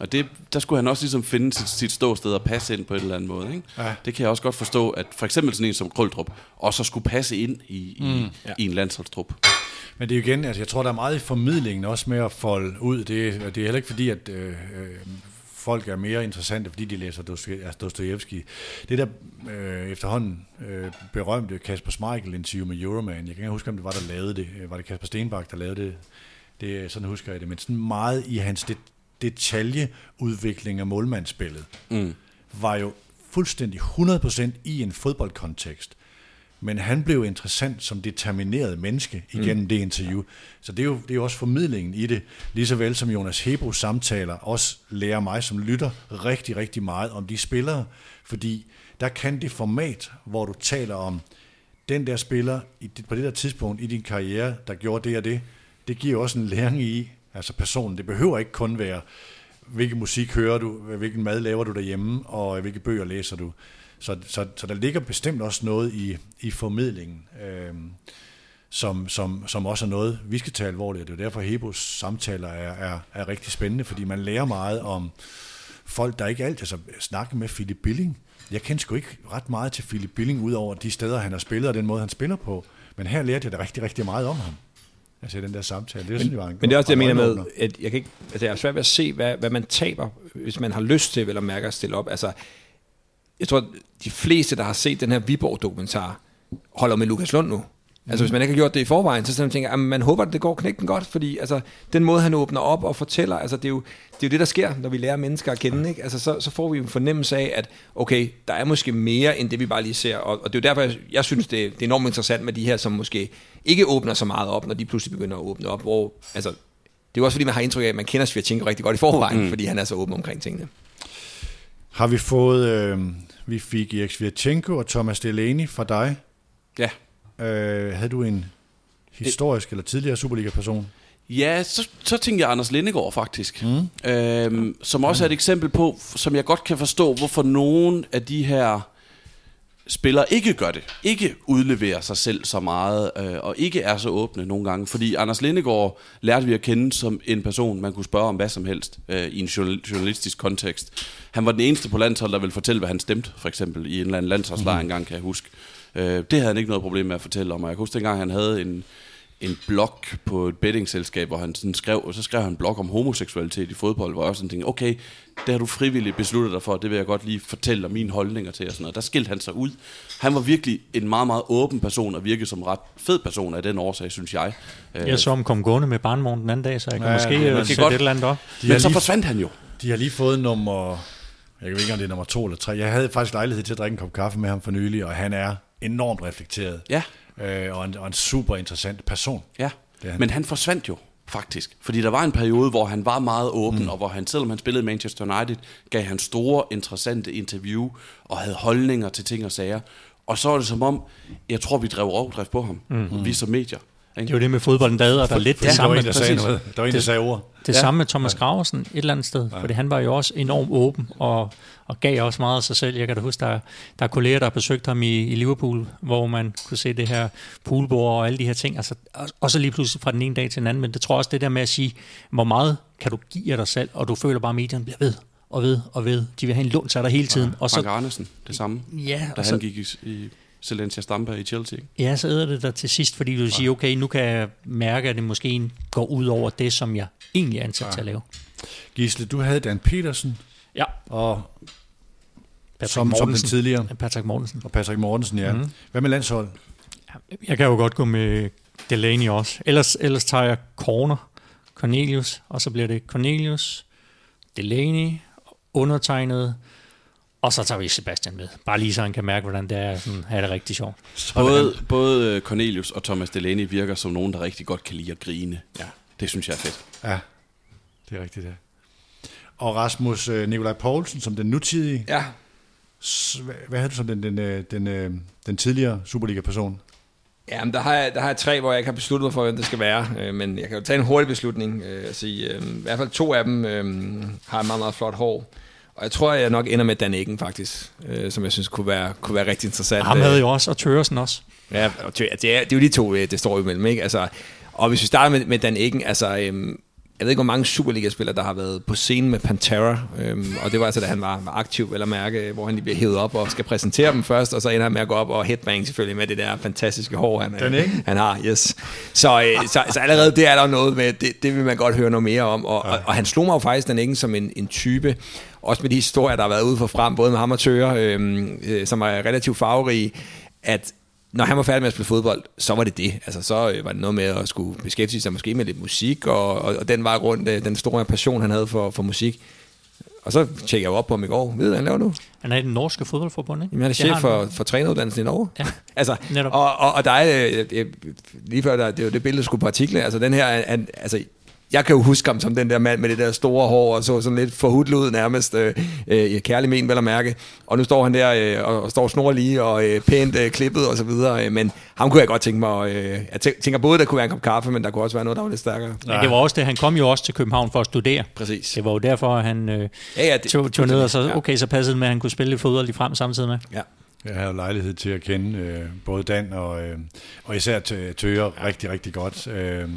Og det, der skulle han også ligesom finde sit, sit ståsted og passe ind på en eller anden måde. Ikke? Ja. Det kan jeg også godt forstå, at for eksempel sådan en som Krøldrup også skulle passe ind i, i, mm, ja. i en landsholdstrup. Men det er jo igen, altså jeg tror, der er meget i formidlingen også med at folde ud. Det, det er heller ikke fordi, at øh, øh, folk er mere interessante, fordi de læser Dostojevski. Det der øh, efterhånden øh, berømte Kasper Schmeichel interview med Euroman, jeg kan ikke huske, om det var, der lavede det. Øh, Var det Kasper Stenbak, der lavede det? det sådan husker jeg det. Men sådan meget i hans det, detaljeudvikling af målmandsspillet, mm. var jo fuldstændig 100% i en fodboldkontekst. Men han blev interessant som determineret menneske igennem mm. det interview. Så det er, jo, det er jo også formidlingen i det, lige så vel som Jonas Hebros samtaler også lærer mig som lytter rigtig, rigtig meget om de spillere, fordi der kan det format, hvor du taler om den der spiller i, på det der tidspunkt i din karriere, der gjorde det og det, det giver også en læring i, altså personen. Det behøver ikke kun være, hvilken musik hører du, hvilken mad laver du derhjemme, og hvilke bøger læser du. Så, så, så der ligger bestemt også noget i, i formidlingen, øh, som, som, som også er noget, vi skal tage alvorligt. Det er jo derfor, Hebos samtaler er, er, er rigtig spændende, fordi man lærer meget om folk, der ikke altid... Altså, snakke med Philip Billing. Jeg kender sgu ikke ret meget til Philip Billing, udover de steder, han har spillet, og den måde, han spiller på. Men her lærte jeg da rigtig, rigtig meget om ham. Altså den der samtale. Det synes jeg var en Men det er også det, jeg en mener med, at jeg, kan ikke, altså jeg er svært ved at se, hvad, hvad man taber, hvis man har lyst til, eller mærke at stille op. Altså, jeg tror, de fleste, der har set den her Viborg-dokumentar, holder med Lukas Lund nu. Altså hvis man ikke har gjort det i forvejen, så sådan tænker jeg, man håber, at det går knægten godt, fordi altså, den måde, han åbner op og fortæller, altså, det, er jo, det er jo det, der sker, når vi lærer mennesker at kende. Ikke? Altså, så, så får vi en fornemmelse af, at okay, der er måske mere, end det vi bare lige ser. Og, og det er jo derfor, jeg, jeg synes, det, det er enormt interessant med de her, som måske ikke åbner så meget op, når de pludselig begynder at åbne op. Hvor, altså, det er jo også fordi, man har indtryk af, at man kender Svirchenko rigtig godt i forvejen, mm. fordi han er så åben omkring tingene. Har vi fået... Øh, vi fik Erik Svirchenko og Thomas Delaney fra dig. Ja, Øh, havde du en historisk eller tidligere Superliga-person? Ja, så, så tænker jeg Anders Lindegård faktisk. Mm. Øhm, som også er et eksempel på, som jeg godt kan forstå, hvorfor nogen af de her spillere ikke gør det. Ikke udleverer sig selv så meget, øh, og ikke er så åbne nogle gange. Fordi Anders Lindegård lærte vi at kende som en person, man kunne spørge om hvad som helst øh, i en journalistisk kontekst. Han var den eneste på landshold, der ville fortælle, hvad han stemte, for eksempel i en eller anden landsholdslejr mm. engang, kan jeg huske. Øh, det havde han ikke noget problem med at fortælle om, og jeg kan huske dengang, han havde en en blog på et bettingselskab, hvor han sådan skrev, og så skrev han en blog om homoseksualitet i fodbold, hvor jeg også sådan tænkte, okay, det har du frivilligt besluttet dig for, det vil jeg godt lige fortælle om mine holdninger til, og sådan noget. Der skilte han sig ud. Han var virkelig en meget, meget åben person, og virkede som en ret fed person af den årsag, synes jeg. Jeg så ham komme gående med barnvognen den anden dag, så jeg kan ja, måske ja, sætte godt. et eller andet op. De Men så lige, forsvandt han jo. De har lige fået nummer, jeg ved ikke om det er nummer to eller tre. Jeg havde faktisk lejlighed til at drikke en kop kaffe med ham for nylig, og han er enormt reflekteret. Ja. Øh, og, en, og en super interessant person. Ja, han. men han forsvandt jo faktisk. Fordi der var en periode, hvor han var meget åben, mm. og hvor han, selvom han spillede Manchester United, gav han store, interessante interview, og havde holdninger til ting og sager. Og så er det som om, jeg tror, vi drev overdrift på ham, mm. vi som medier. Det er jo det med fodbolden, der er der lidt det samme. Der var en, der sagde noget. Der var en, der sagde ord. Det ja. samme med Thomas Graversen et eller andet sted, ja. fordi han var jo også enormt åben og, og gav også meget af sig selv. Jeg kan da huske, der, der er kolleger, der har besøgt ham i, i Liverpool, hvor man kunne se det her poolbord og alle de her ting. Altså, og så lige pludselig fra den ene dag til den anden, men det tror jeg også det der med at sige, hvor meget kan du give af dig selv, og du føler bare, at medierne bliver ved og ved og ved. De vil have en lund til dig hele tiden. Ja, og så, Frank Arnesen, det samme, ja, da han så, gik i, i Silencia Stampa i Chelsea. Ja, så æder det der til sidst, fordi du ja. siger, okay, nu kan jeg mærke, at det måske går ud over det, som jeg egentlig er ansat ja. til at lave. Gisle, du havde Dan Petersen. Ja. Og Patrick som, som den tidligere. Patrick Mortensen. Og Patrick Mortensen, ja. Mm-hmm. Hvad med landshold? Jeg kan jo godt gå med Delaney også. Ellers, ellers tager jeg Corner, Cornelius, og så bliver det Cornelius, Delaney, undertegnet, og så tager vi Sebastian med. Bare lige så han kan mærke, hvordan det er sådan, have det rigtig sjovt. Både, både Cornelius og Thomas Delaney virker som nogen, der rigtig godt kan lide at grine. Ja. Det synes jeg er fedt. Ja, det er rigtigt, ja. Og Rasmus øh, Nikolaj Poulsen som den nutidige. Ja. Hvad havde du som den, den, øh, den, den, øh, den tidligere Superliga-person? Jamen, der har, jeg, der har jeg tre, hvor jeg ikke har besluttet mig for, hvem det skal være. Men jeg kan jo tage en hurtig beslutning. Øh, sige, øh, I hvert fald to af dem øh, har meget, meget flot hår. Og jeg tror, jeg nok ender med Dan Eggen, faktisk, øh, som jeg synes kunne være, kunne være rigtig interessant. Ham havde jo også, og Tøresen også. Ja, og det, er, det er jo de to, det står jo imellem, ikke? Altså, og hvis vi starter med, med Dan Eggen, altså, øhm, jeg ved ikke, hvor mange Superliga-spillere, der har været på scenen med Pantera, øhm, og det var altså, da han var, var aktiv, eller mærke, hvor han lige bliver hævet op og skal præsentere dem først, og så ender han med at gå op og headbang selvfølgelig med det der fantastiske hår, han, Den ikke? han har. Yes. Så, øh, så, så, allerede det er der noget med, det, det vil man godt høre noget mere om, og, ja. og, og han slog mig jo faktisk den ikke som en, en type, også med de historier, der har været ude for frem, både med Tøre, øhm, øh, som er relativt farverige, at når han var færdig med at spille fodbold, så var det det. Altså, så øh, var det noget med at skulle beskæftige sig måske med lidt musik, og, og, og den var rundt, øh, den store passion, han havde for, for musik. Og så tjekker jeg op på ham i går. Ved du, hvad han laver nu? Han er i den norske fodboldforbund, ikke? Jamen, han er chef for, for træneruddannelsen i Norge. Ja, altså, netop. Og, og, og der er, øh, lige før, der, det det billede, skulle på artiklen, altså den her, altså, jeg kan jo huske ham som den der mand med det der store hår, og så sådan lidt forhudlet ud nærmest, øh, øh, kærlig men vel at mærke. Og nu står han der øh, og, og står snor lige og øh, pænt øh, klippet og så videre. Øh, men ham kunne jeg godt tænke mig, øh, jeg tænker både, der kunne være en kop kaffe, men der kunne også være noget, der var lidt stærkere. Ja, det var også det, han kom jo også til København for at studere. Præcis. Det var jo derfor, han øh, ja, ja, det, tog, tog ned, og så, okay, så passede det med, at han kunne spille lidt fodbold i frem samtidig med. Ja. Jeg har jo lejlighed til at kende øh, både Dan og, øh, og især Tøger rigtig, rigtig godt. Øh,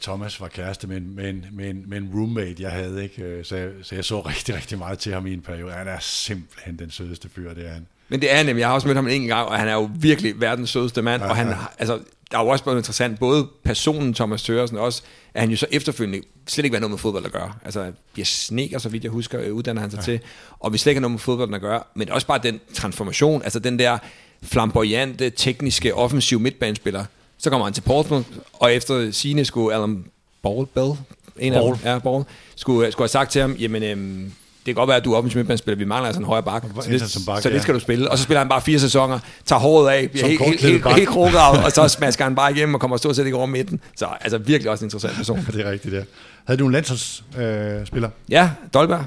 Thomas var kæreste med en, med, en, med, en, med en roommate, jeg havde, ikke? Øh, så, jeg, så jeg så rigtig, rigtig meget til ham i en periode. Han er simpelthen den sødeste fyr, det er han. Men det er han nemlig. Jeg har også mødt ham en gang, og han er jo virkelig verdens sødeste mand. Ja, og han, ja. altså, der er jo også blevet interessant, både personen Thomas Tøresen, også at han jo så efterfølgende slet ikke har noget med fodbold at gøre. Altså, bliver sneker, så vidt jeg husker, uddanner han sig ja. til, og vi slet ikke har noget med fodbold at gøre, men også bare den transformation, altså den der flamboyante, tekniske, offensive midtbanespiller, så kommer han til Portsmouth, og efter sine skulle Alan Ball, Bell, en Ball. af dem, ja, Ball, skulle, skulle have sagt til ham, jamen, øhm, det kan godt være, at du er offensiv midtbanespiller, vi mangler altså en højre bak, så det, som bak, så det skal du spille. Og så spiller han bare fire sæsoner, tager håret af, bliver helt, helt, helt, helt krogravet, og så smasker han bare igennem og kommer stort set ikke over midten. Så altså virkelig også en interessant person. det er rigtigt, ja. Havde du en landsholdsspiller? Øh, ja, Dolberg.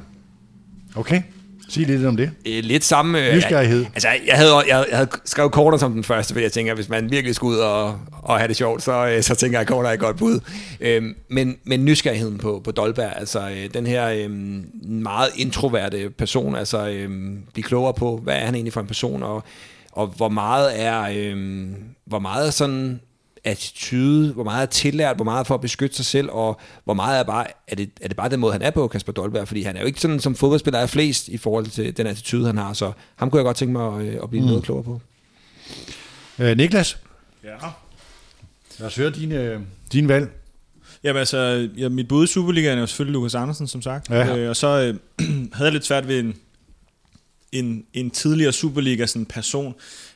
Okay. Sig lidt om det. Øh, lidt samme... øh, Nysgerrighed. Jeg, altså, jeg havde, jeg, jeg havde skrevet korter som den første, fordi jeg tænker, at hvis man virkelig skal ud og, og have det sjovt, så, øh, så tænker jeg, at korter er et godt bud. Øhm, men, men nysgerrigheden på, på Dolberg, altså øh, den her øh, meget introverte person, altså øh, blive klogere på, hvad er han egentlig for en person, og, og hvor meget er, øh, hvor meget er sådan attitude, hvor meget er tillært, hvor meget er for at beskytte sig selv, og hvor meget er bare, er det, er det bare den måde, han er på, Kasper Dolberg, fordi han er jo ikke sådan, som fodboldspiller er flest i forhold til den attitude, han har, så ham kunne jeg godt tænke mig at, øh, at blive mm. noget klogere på. Øh, Niklas, Ja. lad os høre din, øh, din valg. Jamen altså, ja, mit bud i Superligaen er jo selvfølgelig Lukas Andersen, som sagt. Ja. Øh, og så øh, havde jeg lidt svært ved en, en, en tidligere Superliga sådan person. Øh,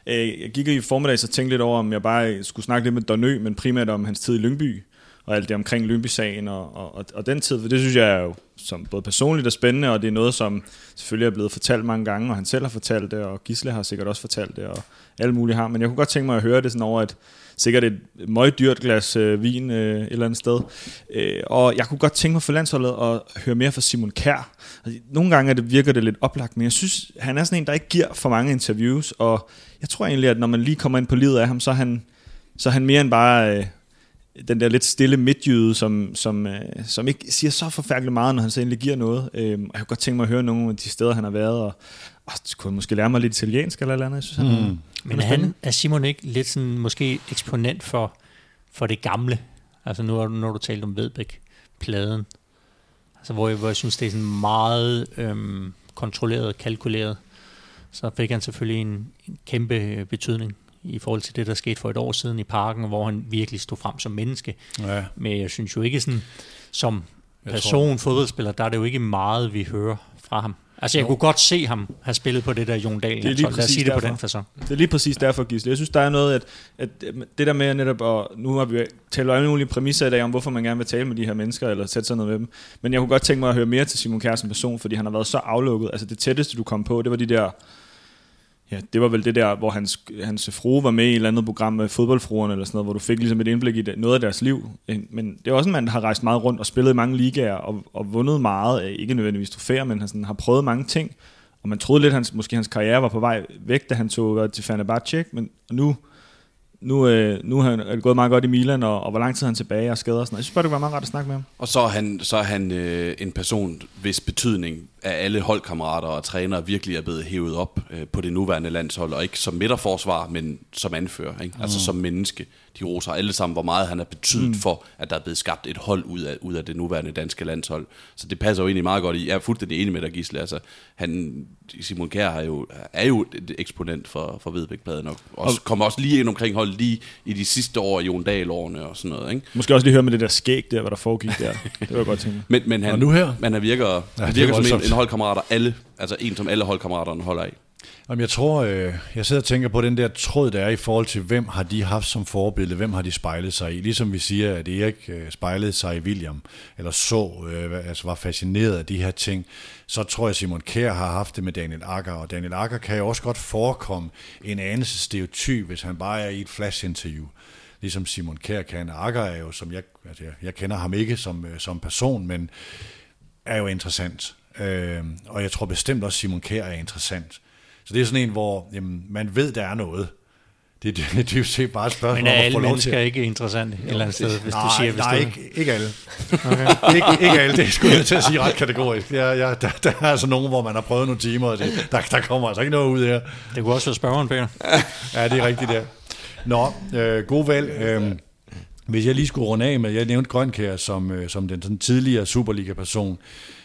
Øh, jeg gik i formiddag så tænkte lidt over, om jeg bare skulle snakke lidt med Donø, men primært om hans tid i Lyngby, og alt det omkring Lyngby-sagen og, og, og, og den tid, for det synes jeg er jo som både personligt og spændende, og det er noget, som selvfølgelig er blevet fortalt mange gange, og han selv har fortalt det, og Gisle har sikkert også fortalt det, og alle mulige har, men jeg kunne godt tænke mig at høre det sådan over et, sikkert et meget dyrt glas øh, vin øh, et eller andet sted. Øh, og jeg kunne godt tænke mig for landsholdet at høre mere fra Simon Kær. Altså, nogle gange er det, virker det lidt oplagt, men jeg synes, han er sådan en, der ikke giver for mange interviews, og jeg tror egentlig, at når man lige kommer ind på livet af ham, så er han, så er han mere end bare øh, den der lidt stille midtjyde, som, som, øh, som ikke siger så forfærdeligt meget, når han så endelig giver noget. Øh, og jeg kunne godt tænke mig at høre nogle af de steder, han har været, og, og kunne måske lære mig lidt italiensk eller eller andet. Jeg synes, han, mm. Men er, han, er Simon ikke lidt sådan måske eksponent for, for det gamle? Altså nu har du, når du talt om Vedbæk-pladen, altså hvor jeg, hvor jeg synes, det er sådan meget øhm, kontrolleret, kalkuleret, så fik han selvfølgelig en, en kæmpe øh, betydning i forhold til det, der skete for et år siden i parken, hvor han virkelig stod frem som menneske. Ja. Men jeg synes jo ikke sådan, som Jeg person, fodboldspiller, der er det jo ikke meget, vi hører fra ham. Altså, jeg kunne godt se ham have spillet på det der Jon Dahl. Det er lige Lad os præcis sige det på derfor. den fasong. Det er lige præcis derfor, Gisle. Jeg synes, der er noget, at, at det der med netop, og nu har vi talt alle mulige præmisser i dag om, hvorfor man gerne vil tale med de her mennesker, eller sætte sig ned med dem. Men jeg kunne godt tænke mig at høre mere til Simon Kjær som person, fordi han har været så aflukket. Altså det tætteste, du kom på, det var de der, ja, det var vel det der, hvor hans, hans frue var med i et eller andet program med fodboldfruerne, eller sådan noget, hvor du fik ligesom et indblik i det, noget af deres liv. Men det er også en mand, der har rejst meget rundt og spillet i mange ligaer, og, og vundet meget, ikke nødvendigvis trofæer, men han sådan, har prøvet mange ting. Og man troede lidt, hans, måske hans karriere var på vej væk, da han tog til Fenerbahce, men nu, nu, øh, nu er det gået meget godt i Milan, og, og hvor lang tid er han tilbage og skader og sådan noget. Jeg synes bare, det var meget rart at snakke med ham. Og så er han, så er han øh, en person, hvis betydning af alle holdkammerater og trænere virkelig er blevet hævet op øh, på det nuværende landshold, og ikke som midterforsvar, men som anfører, ikke? altså som menneske. De roser alle sammen, hvor meget han har betydet mm. for, at der er blevet skabt et hold ud af, ud af det nuværende danske landshold. Så det passer jo egentlig meget godt i. Jeg er fuldstændig enig med dig, Gisle. Altså, han, Simon Kjær er jo, er jo et eksponent for, for Vedbæk-pladen, og også, kommer også lige ind omkring hold lige i de sidste år, Jon Dahl-årene og sådan noget. Ikke? Måske også lige høre med det der skæg der, hvad der foregik der. Det var godt tænke. Men, men han, Og nu her? Men han virker, Ja, han er virker som en, en holdkammerater, alle, altså en, som alle holdkammeraterne holder af. Jamen, jeg tror, øh, jeg sidder og tænker på den der tråd, der er i forhold til, hvem har de haft som forbillede, hvem har de spejlet sig i. Ligesom vi siger, at Erik øh, spejlede sig i William, eller så, øh, altså var fascineret af de her ting, så tror jeg, Simon Kjær har haft det med Daniel Akker, og Daniel Akker kan jo også godt forekomme en anelse stereotyp, hvis han bare er i et flash-interview ligesom Simon Kjær kan. Akker er jo, som jeg, altså jeg, jeg kender ham ikke som, øh, som person, men er jo interessant. Øh, og jeg tror bestemt også, Simon Kjær er interessant. Så det er sådan en, hvor jamen, man ved, der er noget. Det er dy- dybest set bare et spørgsmål Men er alle mennesker til... ikke interessante et eller andet sted, hvis nej, du siger, nej, ikke, ikke alle. Okay. ikke, ikke alle, det skulle jeg til at sige ret kategorisk. Ja, ja, der, der er altså nogen, hvor man har prøvet nogle timer, og det, der, der kommer altså ikke noget ud her. Det kunne også være spørgeren, Peter. Ja, det er rigtigt der. Nå, øh, god valg. Øh, hvis jeg lige skulle runde af med, jeg nævnte Grønkær som, øh, som den sådan tidligere Superliga-person.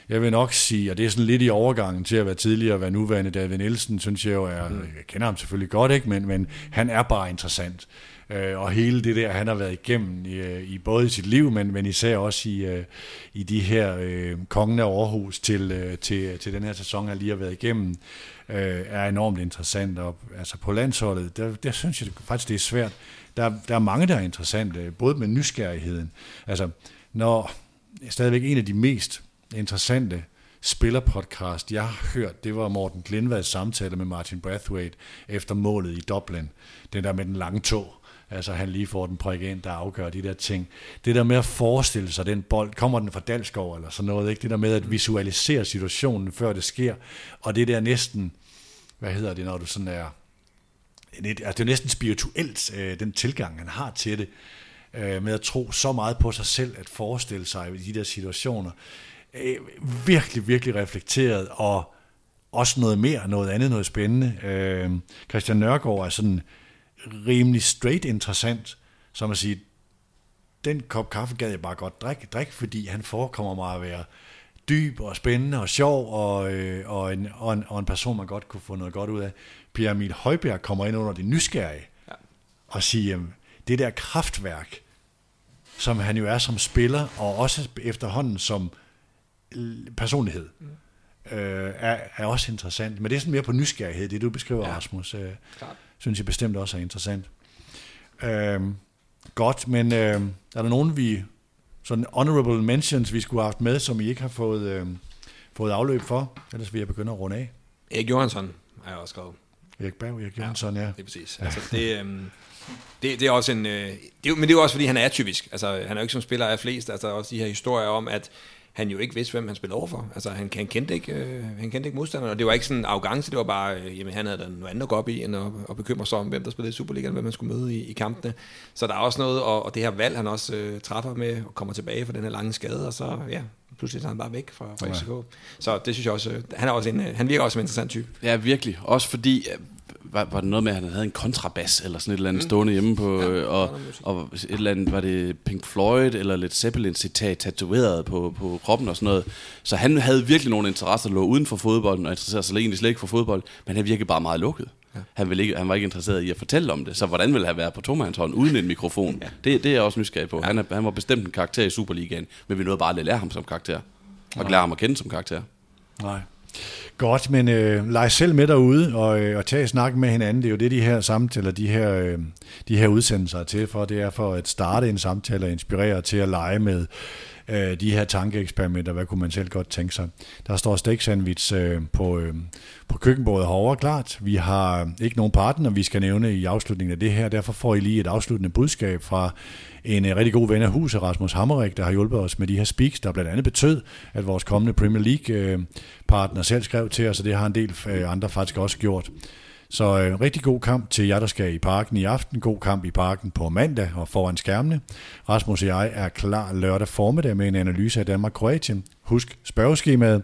Jeg vil nok sige, og det er sådan lidt i overgangen til at være tidligere og være nuværende David Nielsen, synes jeg jo er, jeg kender ham selvfølgelig godt, ikke? Men, men han er bare interessant. Øh, og hele det der, han har været igennem i, øh, i både i sit liv, men, men især også i, øh, i de her øh, kongen af Aarhus til, øh, til, til den her sæson, han lige har været igennem, øh, er enormt interessant. Og altså på landsholdet, der, der synes jeg faktisk, det er svært. Der, der er mange, der er interessante, både med nysgerrigheden. Altså, når stadigvæk en af de mest interessante spillerpodcast, jeg har hørt, det var Morten Glindvads samtale med Martin Brathwaite efter målet i Dublin. Den der med den lange tog. Altså han lige får den prik ind, der afgør de der ting. Det der med at forestille sig den bold, kommer den fra Dalsgaard eller sådan noget, ikke? det der med at visualisere situationen, før det sker, og det der næsten, hvad hedder det, når du sådan er, det, altså det er næsten spirituelt, øh, den tilgang, han har til det, øh, med at tro så meget på sig selv, at forestille sig i de der situationer. Øh, virkelig, virkelig reflekteret, og også noget mere, noget andet, noget spændende. Øh, Christian Nørgaard er sådan rimelig straight interessant, som at sige, den kop kaffe gad jeg bare godt drikke, drikke fordi han forekommer mig at være dyb og spændende og sjov, og, øh, og, en, og, en, og en person, man godt kunne få noget godt ud af. Pierre Emil Højbjerg kommer ind under det nysgerrige, ja. og siger, det der kraftværk, som han jo er som spiller, og også efterhånden som personlighed, mm. øh, er, er også interessant. Men det er sådan mere på nysgerrighed, det du beskriver, ja. Rasmus. Øh, Klart. Synes jeg bestemt også er interessant. Øh, godt, men øh, er der nogen, vi sådan honorable mentions, vi skulle have haft med, som I ikke har fået, øh, fået afløb for? Ellers vil jeg begynde at runde af. Erik Johansson har jeg også skrevet. Erik Berg, Erik Johansson, ja. ja. Det er præcis. Altså, det, øh, det, det er også en... Øh, det, men det er jo også, fordi han er atypisk. Altså, han er jo ikke som spiller af flest. Altså, også de her historier om, at han jo ikke vidste, hvem han spillede overfor. Altså, han, han, kendte ikke, øh, han kendte ikke modstanderen, og det var ikke sådan en arrogance, det var bare, øh, jamen, han havde da noget andet at gå op i, end at, at bekymre sig om, hvem der spillede i Superligaen, hvem man skulle møde i, i kampene. Så der er også noget, og, og det her valg, han også øh, træffer med, og kommer tilbage fra den her lange skade, og så, ja, pludselig er han bare væk fra, fra FCK. Så det synes jeg også, øh, han, er også en, øh, han virker også som en interessant type. Ja, virkelig. Også fordi, var, var det noget med, at han havde en kontrabas eller sådan et eller andet mm. stående hjemme på, ja, øh, og, og et eller andet, var det Pink Floyd eller lidt Zeppelin citat tatoveret på, på kroppen og sådan noget. Så han havde virkelig nogle interesser, der lå uden for fodbolden og interesserede sig egentlig slet ikke for fodbold, men han virkede bare meget lukket. Ja. Han, ville ikke, han var ikke interesseret i at fortælle om det, så hvordan ville han være på tomandshånd uden en mikrofon? ja. det, det er jeg også nysgerrig på. Ja. Han, er, han var bestemt en karakter i Superligaen, men vi nåede bare at lære ham som karakter, og lære ham at kende som karakter. Nej. Godt, men øh, leg selv med derude og, øh, og tag snak med hinanden. Det er jo det, de her samtaler, de her, øh, de her udsendelser er til for. Det er for at starte en samtale og inspirere til at lege med øh, de her tankeeksperimenter. Hvad kunne man selv godt tænke sig? Der står steak sandwich øh, på, øh, på køkkenbordet herovre klart. Vi har ikke nogen partner, vi skal nævne i afslutningen af det her. Derfor får I lige et afsluttende budskab fra en øh, rigtig god ven af huset, Rasmus Hammerik, der har hjulpet os med de her speaks, der blandt andet betød, at vores kommende Premier League-partner øh, selv skrev til os, og det har en del øh, andre faktisk også gjort. Så øh, rigtig god kamp til jer, der skal i parken i aften. God kamp i parken på mandag og foran skærmene. Rasmus og jeg er klar lørdag formiddag med en analyse af Danmark-Kroatien. Husk spørgeskemaet.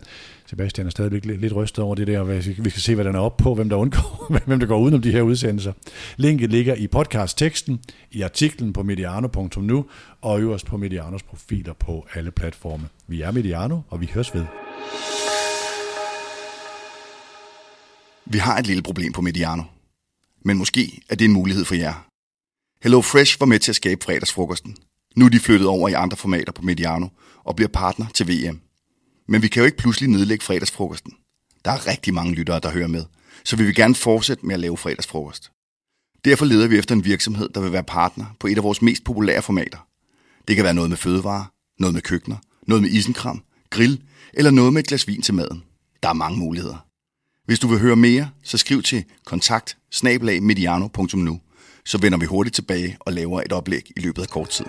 Sebastian er stadigvæk lidt, lidt rystet over det der. Vi skal se, hvad den er op på, hvem der, undgår, hvem der går udenom de her udsendelser. Linket ligger i podcast-teksten, i artiklen på mediano.nu og øverst på Medianos profiler på alle platforme. Vi er Mediano, og vi høres ved. Vi har et lille problem på Mediano. Men måske er det en mulighed for jer. Hello Fresh var med til at skabe fredagsfrokosten. Nu er de flyttet over i andre formater på Mediano og bliver partner til VM. Men vi kan jo ikke pludselig nedlægge fredagsfrokosten. Der er rigtig mange lyttere, der hører med, så vi vil gerne fortsætte med at lave fredagsfrokost. Derfor leder vi efter en virksomhed, der vil være partner på et af vores mest populære formater. Det kan være noget med fødevarer, noget med køkkener, noget med isenkram, grill eller noget med et glas vin til maden. Der er mange muligheder. Hvis du vil høre mere, så skriv til kontakt mediano.nu, så vender vi hurtigt tilbage og laver et oplæg i løbet af kort tid.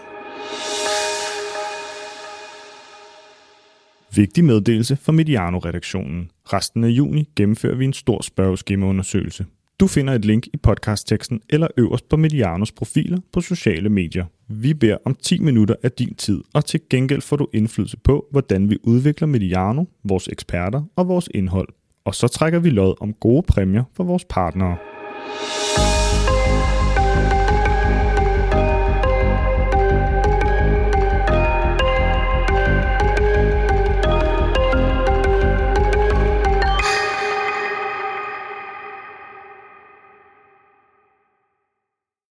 Vigtig meddelelse fra Mediano-redaktionen. Resten af juni gennemfører vi en stor spørgeskemaundersøgelse. Du finder et link i podcastteksten eller øverst på Medianos profiler på sociale medier. Vi beder om 10 minutter af din tid, og til gengæld får du indflydelse på, hvordan vi udvikler Mediano, vores eksperter og vores indhold. Og så trækker vi lod om gode præmier for vores partnere.